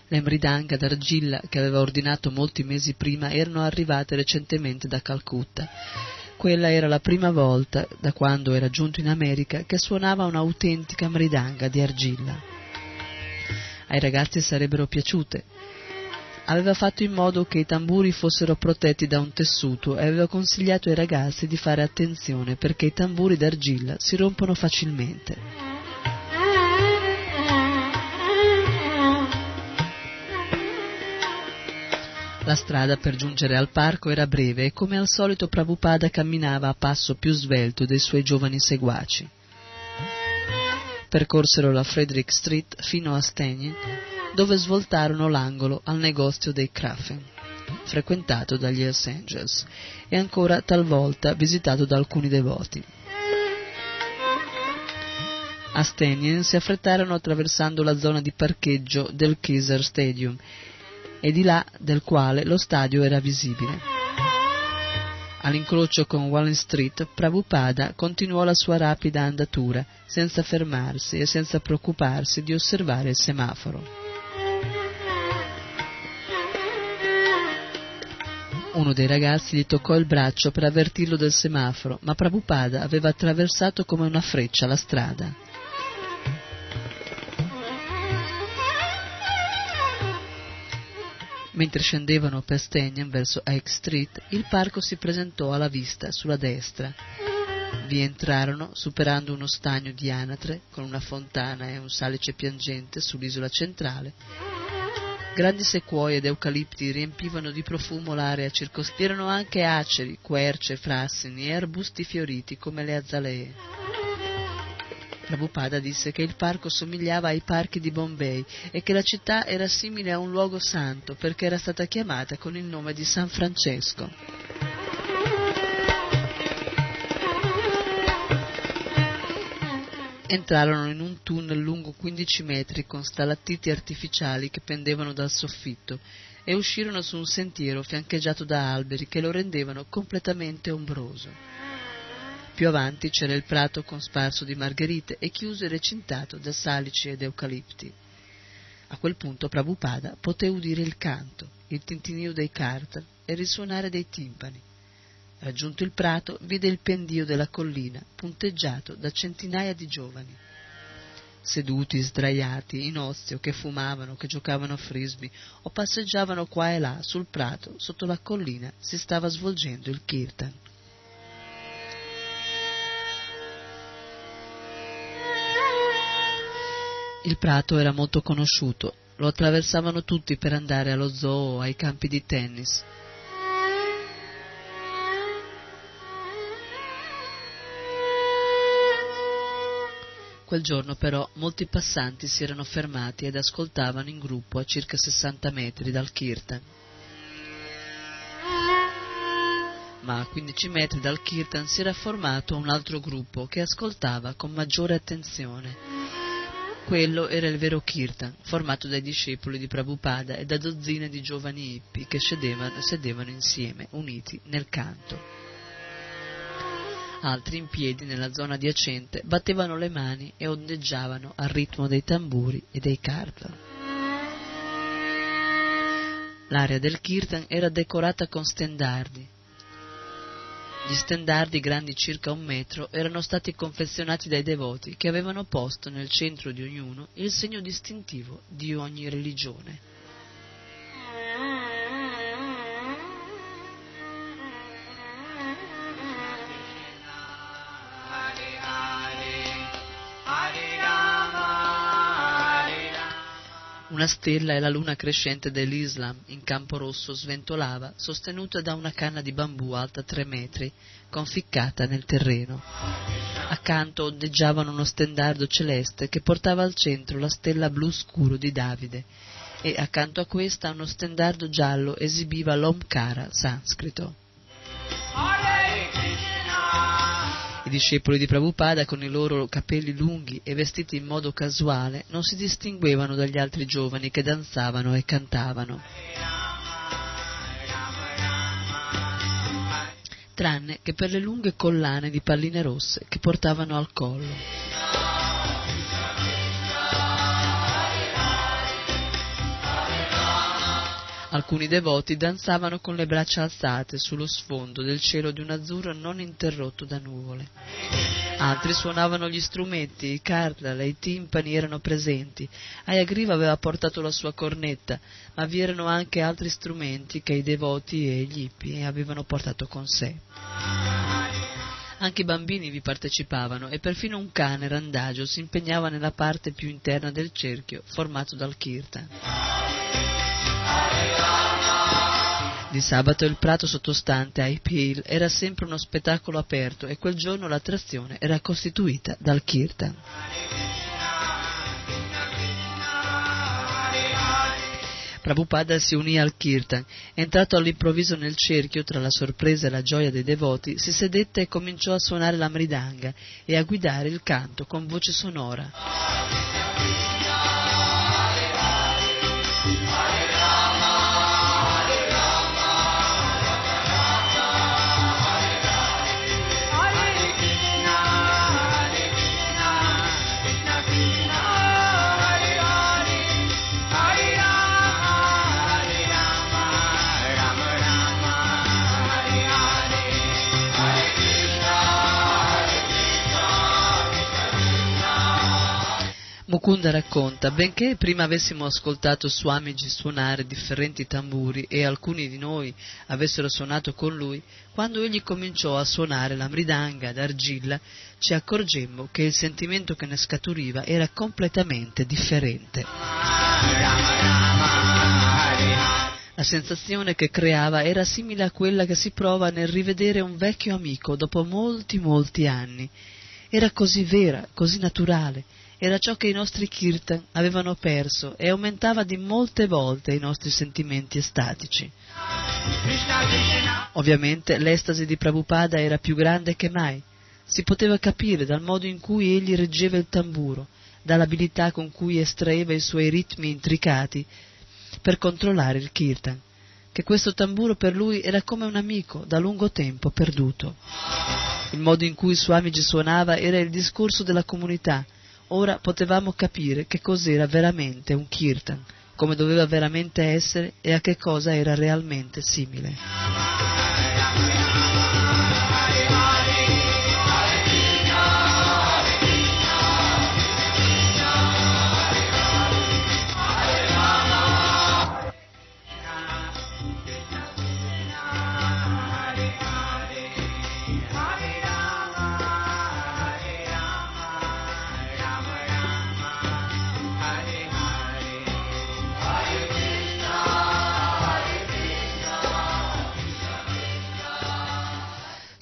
Le mridanga d'argilla che aveva ordinato molti mesi prima erano arrivate recentemente da Calcutta. Quella era la prima volta, da quando era giunto in America, che suonava un'autentica mridanga di argilla. Ai ragazzi sarebbero piaciute. Aveva fatto in modo che i tamburi fossero protetti da un tessuto e aveva consigliato ai ragazzi di fare attenzione perché i tamburi d'argilla si rompono facilmente. La strada per giungere al parco era breve e come al solito Prabhupada camminava a passo più svelto dei suoi giovani seguaci. Percorsero la Frederick Street fino a Steny, dove svoltarono l'angolo al negozio dei Craffen, frequentato dagli Hells Angels e ancora talvolta visitato da alcuni devoti. A Stenien si affrettarono attraversando la zona di parcheggio del Kaiser Stadium e di là del quale lo stadio era visibile. All'incrocio con Walling Street, Prabhupada continuò la sua rapida andatura, senza fermarsi e senza preoccuparsi di osservare il semaforo. Uno dei ragazzi gli toccò il braccio per avvertirlo del semaforo, ma Prabhupada aveva attraversato come una freccia la strada. Mentre scendevano per Stenian verso High Street, il parco si presentò alla vista sulla destra. Vi entrarono, superando uno stagno di anatre, con una fontana e un salice piangente sull'isola centrale, Grandi sequoie ed eucalipti riempivano di profumo l'area circostante. Erano anche aceri, querce, frassini e arbusti fioriti come le azalee. Prabhupada disse che il parco somigliava ai parchi di Bombay e che la città era simile a un luogo santo perché era stata chiamata con il nome di San Francesco. Entrarono in un tunnel lungo 15 metri con stalattiti artificiali che pendevano dal soffitto e uscirono su un sentiero fiancheggiato da alberi che lo rendevano completamente ombroso. Più avanti c'era il prato consparso di margherite e chiuso e recintato da salici ed eucalipti. A quel punto Prabhupada poté udire il canto, il tintinio dei carter e il risuonare dei timpani. Raggiunto il prato, vide il pendio della collina, punteggiato da centinaia di giovani. Seduti, sdraiati, in ozio, che fumavano, che giocavano a frisbee o passeggiavano qua e là sul prato, sotto la collina si stava svolgendo il kirtan. Il prato era molto conosciuto, lo attraversavano tutti per andare allo zoo o ai campi di tennis. Quel giorno però molti passanti si erano fermati ed ascoltavano in gruppo a circa 60 metri dal kirtan. Ma a 15 metri dal kirtan si era formato un altro gruppo che ascoltava con maggiore attenzione. Quello era il vero kirtan, formato dai discepoli di Prabhupada e da dozzine di giovani hippie che sedevano, sedevano insieme, uniti nel canto altri in piedi nella zona adiacente battevano le mani e ondeggiavano al ritmo dei tamburi e dei carter. L'area del kirtan era decorata con stendardi. Gli stendardi grandi circa un metro erano stati confezionati dai devoti che avevano posto nel centro di ognuno il segno distintivo di ogni religione. Una stella e la luna crescente dell'Islam in campo rosso sventolava, sostenuta da una canna di bambù alta tre metri, conficcata nel terreno. Accanto ondeggiavano uno stendardo celeste che portava al centro la stella blu scuro di Davide e accanto a questa uno stendardo giallo esibiva l'Omkara sanscrito. I discepoli di Prabhupada, con i loro capelli lunghi e vestiti in modo casuale, non si distinguevano dagli altri giovani che danzavano e cantavano. Tranne che per le lunghe collane di palline rosse che portavano al collo. Alcuni devoti danzavano con le braccia alzate sullo sfondo del cielo di un azzurro non interrotto da nuvole. Altri suonavano gli strumenti, i cardala i timpani erano presenti. Ayagriva aveva portato la sua cornetta, ma vi erano anche altri strumenti che i devoti e gli ippi avevano portato con sé. Anche i bambini vi partecipavano e perfino un cane randagio si impegnava nella parte più interna del cerchio formato dal kirtan. Di sabato il prato sottostante ai Peel era sempre uno spettacolo aperto e quel giorno l'attrazione era costituita dal kirtan. Prabhupada si unì al kirtan. Entrato all'improvviso nel cerchio, tra la sorpresa e la gioia dei devoti, si sedette e cominciò a suonare la mridanga e a guidare il canto con voce sonora. Mukunda racconta, benché prima avessimo ascoltato Swamiji suonare differenti tamburi e alcuni di noi avessero suonato con lui, quando egli cominciò a suonare la mridanga d'argilla, ci accorgemmo che il sentimento che ne scaturiva era completamente differente. La sensazione che creava era simile a quella che si prova nel rivedere un vecchio amico dopo molti, molti anni. Era così vera, così naturale, era ciò che i nostri kirtan avevano perso e aumentava di molte volte i nostri sentimenti estatici. Ovviamente l'estasi di Prabhupada era più grande che mai. Si poteva capire dal modo in cui egli reggeva il tamburo, dall'abilità con cui estraeva i suoi ritmi intricati per controllare il kirtan, che questo tamburo per lui era come un amico da lungo tempo perduto. Il modo in cui Swamiji suonava era il discorso della comunità. Ora potevamo capire che cos'era veramente un kirtan, come doveva veramente essere e a che cosa era realmente simile.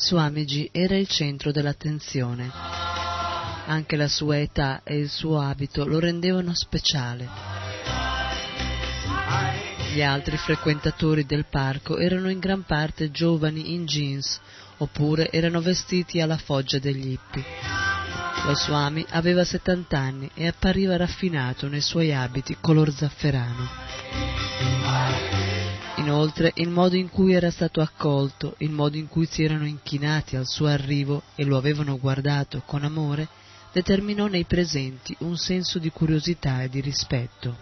Swamiji era il centro dell'attenzione. Anche la sua età e il suo abito lo rendevano speciale. Gli altri frequentatori del parco erano in gran parte giovani in jeans oppure erano vestiti alla foggia degli hippie. Lo Swami aveva 70 anni e appariva raffinato nei suoi abiti color zafferano. Inoltre, il modo in cui era stato accolto, il modo in cui si erano inchinati al suo arrivo e lo avevano guardato con amore, determinò nei presenti un senso di curiosità e di rispetto.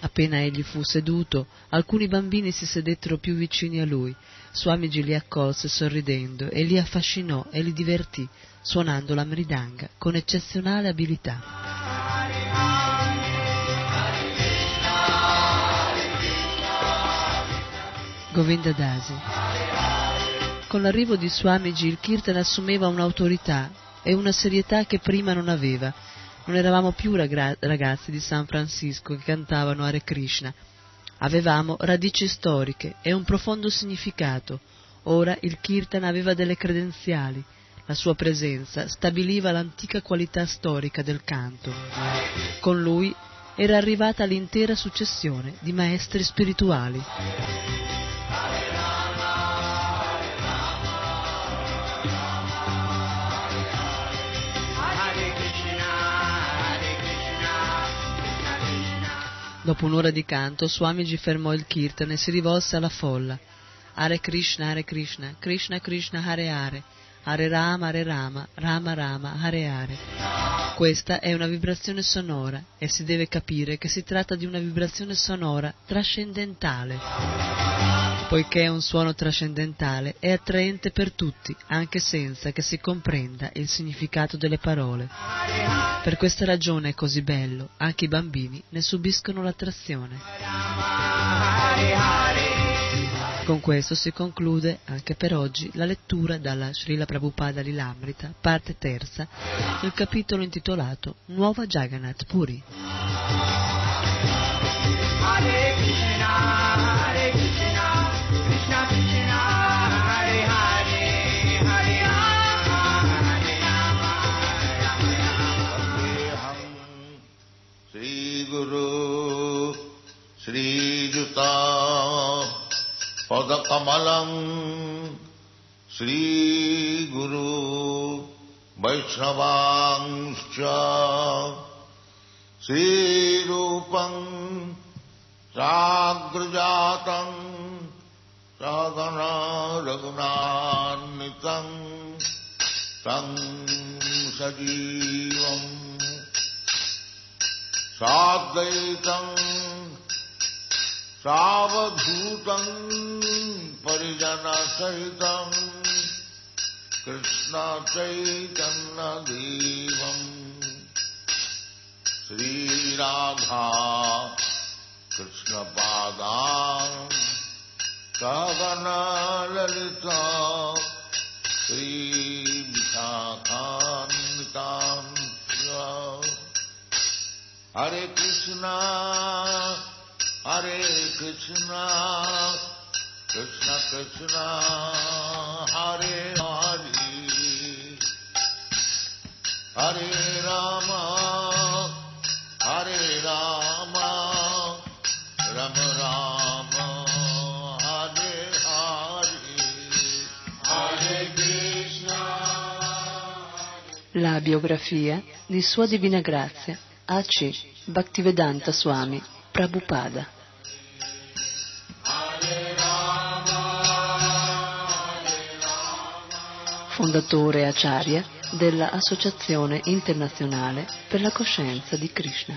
Appena egli fu seduto, alcuni bambini si sedettero più vicini a lui. Swamiji li accolse sorridendo e li affascinò e li divertì, suonando la mridanga con eccezionale abilità. Govinda Dasi. Con l'arrivo di Swamiji il Kirtan assumeva un'autorità e una serietà che prima non aveva. Non eravamo più ragazzi di San Francisco che cantavano Hare Krishna. Avevamo radici storiche e un profondo significato. Ora il Kirtan aveva delle credenziali. La sua presenza stabiliva l'antica qualità storica del canto. Con lui era arrivata l'intera successione di maestri spirituali. Dopo un'ora di canto, Swamiji fermò il kirtan e si rivolse alla folla. Hare Krishna, Hare Krishna, Krishna Krishna, Hare Hare, Hare Rama, Hare Rama, Rama Rama, Hare Hare. Questa è una vibrazione sonora e si deve capire che si tratta di una vibrazione sonora trascendentale. Poiché è un suono trascendentale, è attraente per tutti, anche senza che si comprenda il significato delle parole. Per questa ragione è così bello, anche i bambini ne subiscono l'attrazione. Con questo si conclude anche per oggi la lettura dalla Srila Prabhupada Lilamrita, parte terza, del capitolo intitolato Nuova Jagannath Puri. Hare Krishna, श्रीयुता पदकमलम् श्रीगुरु वैष्णवांश्च श्रीरूपम् साग्रजातम् स रघुनान्वितम् तम् सजीवम् साद्वैतम् सावभूतम् परिजनसहितम् कृष्णचैतन्नदेवम् श्रीराधा कृष्णपादाम् सवनालिता श्रीशाखां हरे Krishna. Hare Krishna, Krishna Krishna, Hare Hare, Hare Rama, Hare Rama, Rama Rama, Hare Hare, Hare Krishna. La biografia di Sua Divina Grazia A.C. Bhaktivedanta Swami Prabhupada fondatore acharya della Associazione Internazionale per la Coscienza di Krishna,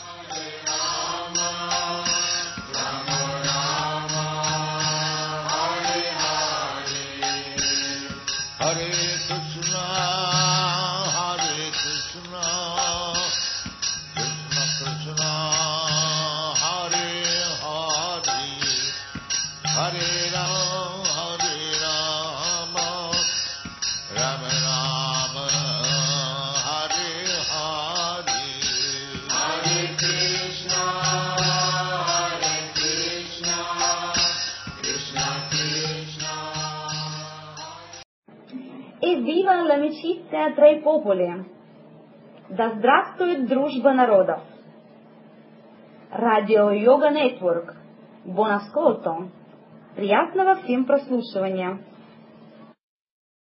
i popoli! Да здравствует дружба народов! Радио Йога Нетворк. Ascolto! Приятного всем прослушивания!